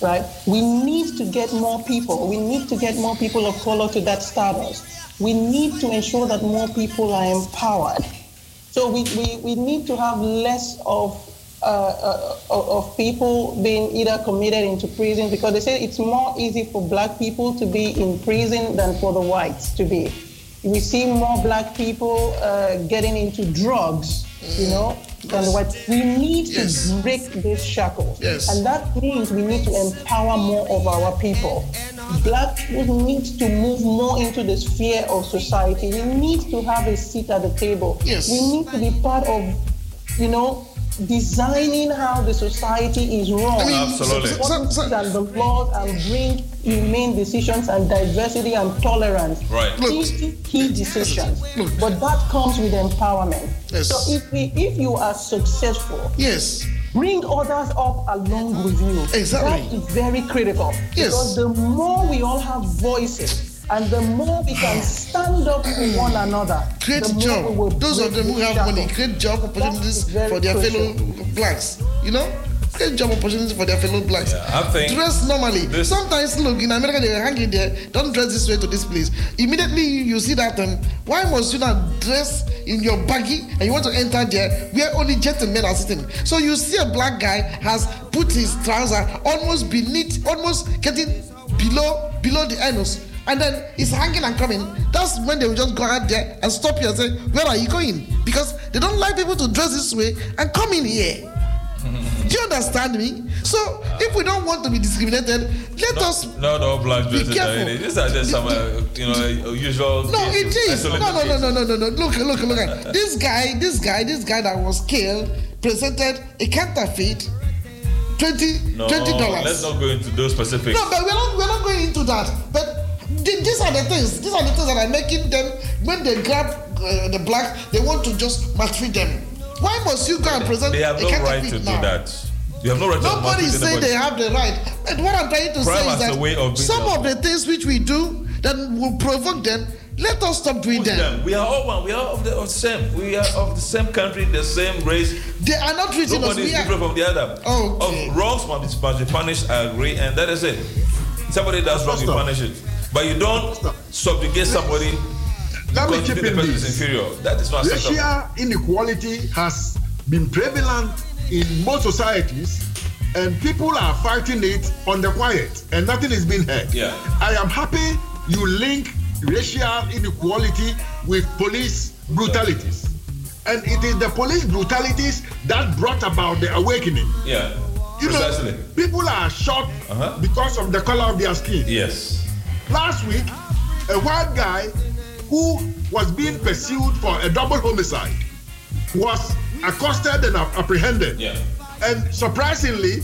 right? We need to get more people. We need to get more people of color to that status. We need to ensure that more people are empowered. So we, we, we need to have less of, uh, uh, of of people being either committed into prison because they say it's more easy for black people to be in prison than for the whites to be. We see more black people uh, getting into drugs, you know, than whites. We need to break this shackle. Yes. And that means we need to empower more of our people. Black people need to move more into the sphere of society. We need to have a seat at the table. Yes. We need to be part of, you know, designing how the society is run. I mean, Absolutely. The policies and the laws and bring humane decisions and diversity and tolerance. Right. Key, key decisions. But that comes with empowerment. Yes. So if we, if you are successful, yes, bring others up along with you. Exactly. That is very critical. Yes. Because the more we all have voices. And the more we can stand up for one another, create the more job. we will Those of them who have money, shackles. create job opportunities for their crucial. fellow blacks. You know, create job opportunities for their fellow blacks. Yeah, I think dress normally. Sometimes look in America they hang in there. Don't dress this way to this place. Immediately you see that. Um, why must you not dress in your baggy and you want to enter there where only gentlemen are sitting? So you see a black guy has put his trouser almost beneath, almost getting below below the anus. And then it's hanging and coming. That's when they will just go out there and stop you and say, Where are you going? Because they don't like people to dress this way and come in here. Do you understand me? So if we don't want to be discriminated, let us Not all black Be dresses are careful. in it. These are just some, uh, you know, usual. No, it is. No, no, no, no, no, no, no. Look, look, look at this guy. This guy, this guy that was killed presented a counterfeit twenty No, twenty dollars. let's not go into those specifics. No, but we're not we're not going into that. But these are the things. These are the things that are making them when they grab uh, the black, they want to just maltreat them. Why must you go and present They have a no right counterfeit to do that. You have no right to Nobody maltreat is saying anybody. they have the right. But what I'm trying to Crime say is that way of some of the things which we do that will provoke them, let us stop doing them. them. We are all one. We are of the, of same. We are of the same country, the same race. They are not treating us. Nobody is We are, different from the other. Oh, Of wrongs must be, must be punished. I agree, and that is it. Somebody does wrong, you Stop. punish it. But you don't subjugate somebody Let me because you think the person is this. inferior. That is not acceptable. Racial inequality has been prevalent in most societies, and people are fighting it on the quiet, and nothing is being heard. Yeah. I am happy you link racial inequality with police brutalities. And it is the police brutalities that brought about the awakening. Yeah. You Precisely. know, people are shot Uh-huh. because of the color of their skin. Yes. Last week, a white guy who was being pursued for a double homicide was accosted and apprehended. Yeah. And surprisingly,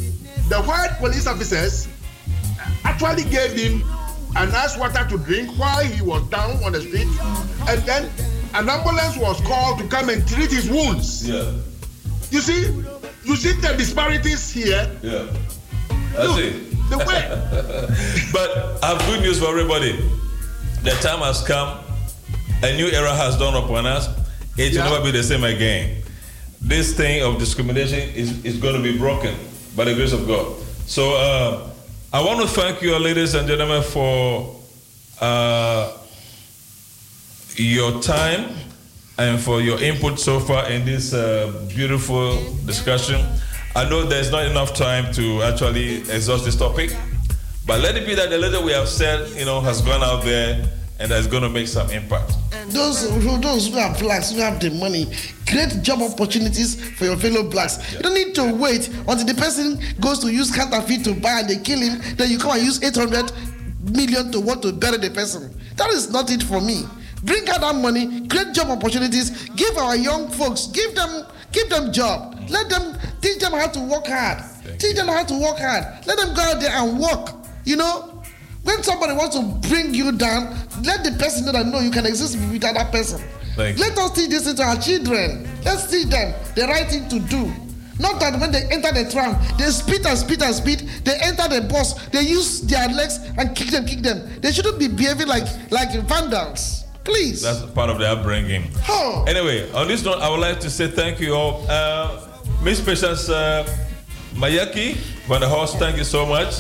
the white police officers actually gave him an ice water to drink while he was down on the street. And then an ambulance was called to come and treat his wounds. Yeah. You see, you see the disparities here. Yeah. That's Look, it. The way but I have good news for everybody. The time has come. A new era has dawned upon us. It will Yeah. never be the same again. This thing of discrimination is, is going to be broken by the grace of God. So uh, I want to thank you, ladies and gentlemen, for uh, your time and for your input so far in this uh, beautiful discussion. I know there's not enough time to actually exhaust this topic, but let it be that the little we have said, you know, has gone out there and that's going to make some impact. those those who are blacks who have the money, create job opportunities for your fellow blacks. You don't need to wait until the person goes to use counterfeit to buy and they kill him. Then you come and use 800 million to want to bury the person. That is not it for me. Bring out that money, create job opportunities, give our young folks, give them give them job. Let them teach them how to work hard. teach them how to work hard. Let them go out there and work. You know, when somebody wants to bring you down, let the person know that no, you can exist without that person. Thank you. Let us teach this to our children. Let's teach them the right thing to do. Not that when they enter the tram, they spit and spit and spit. They enter the bus, they use their legs and kick them, kick them. They shouldn't be behaving like like vandals. Please. That's part of the upbringing. Oh. Anyway, on this note, I would like to say thank you all. Uh, Miss Patience uh, Mayaki from the horse, thank you so much.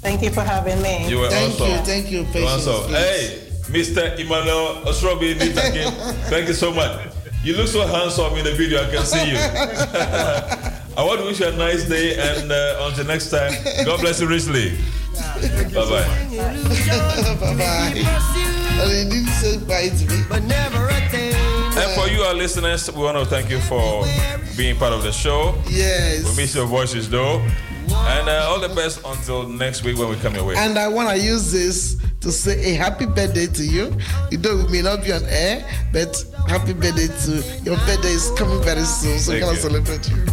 Thank you for having me. You were Thank awesome. you, thank you, You Patience, awesome. Hey, Mr. Emmanuel Osrobi Nitakin, thank you so much. You look so handsome in the video, I can see you. I want to wish you a nice day and uh, until next time, God bless you richly. Bye bye. bye bye. And he didn't say bye to me. But never. And for you, our listeners, we want to thank you for being part of the show. Yes. We miss your voices though. And uh, all the best until next week when we come your way. And I want to use this to say a happy birthday to you. You know, we may not be on air, but happy birthday to your birthday is coming very soon. So, Thank can I you. celebrate you?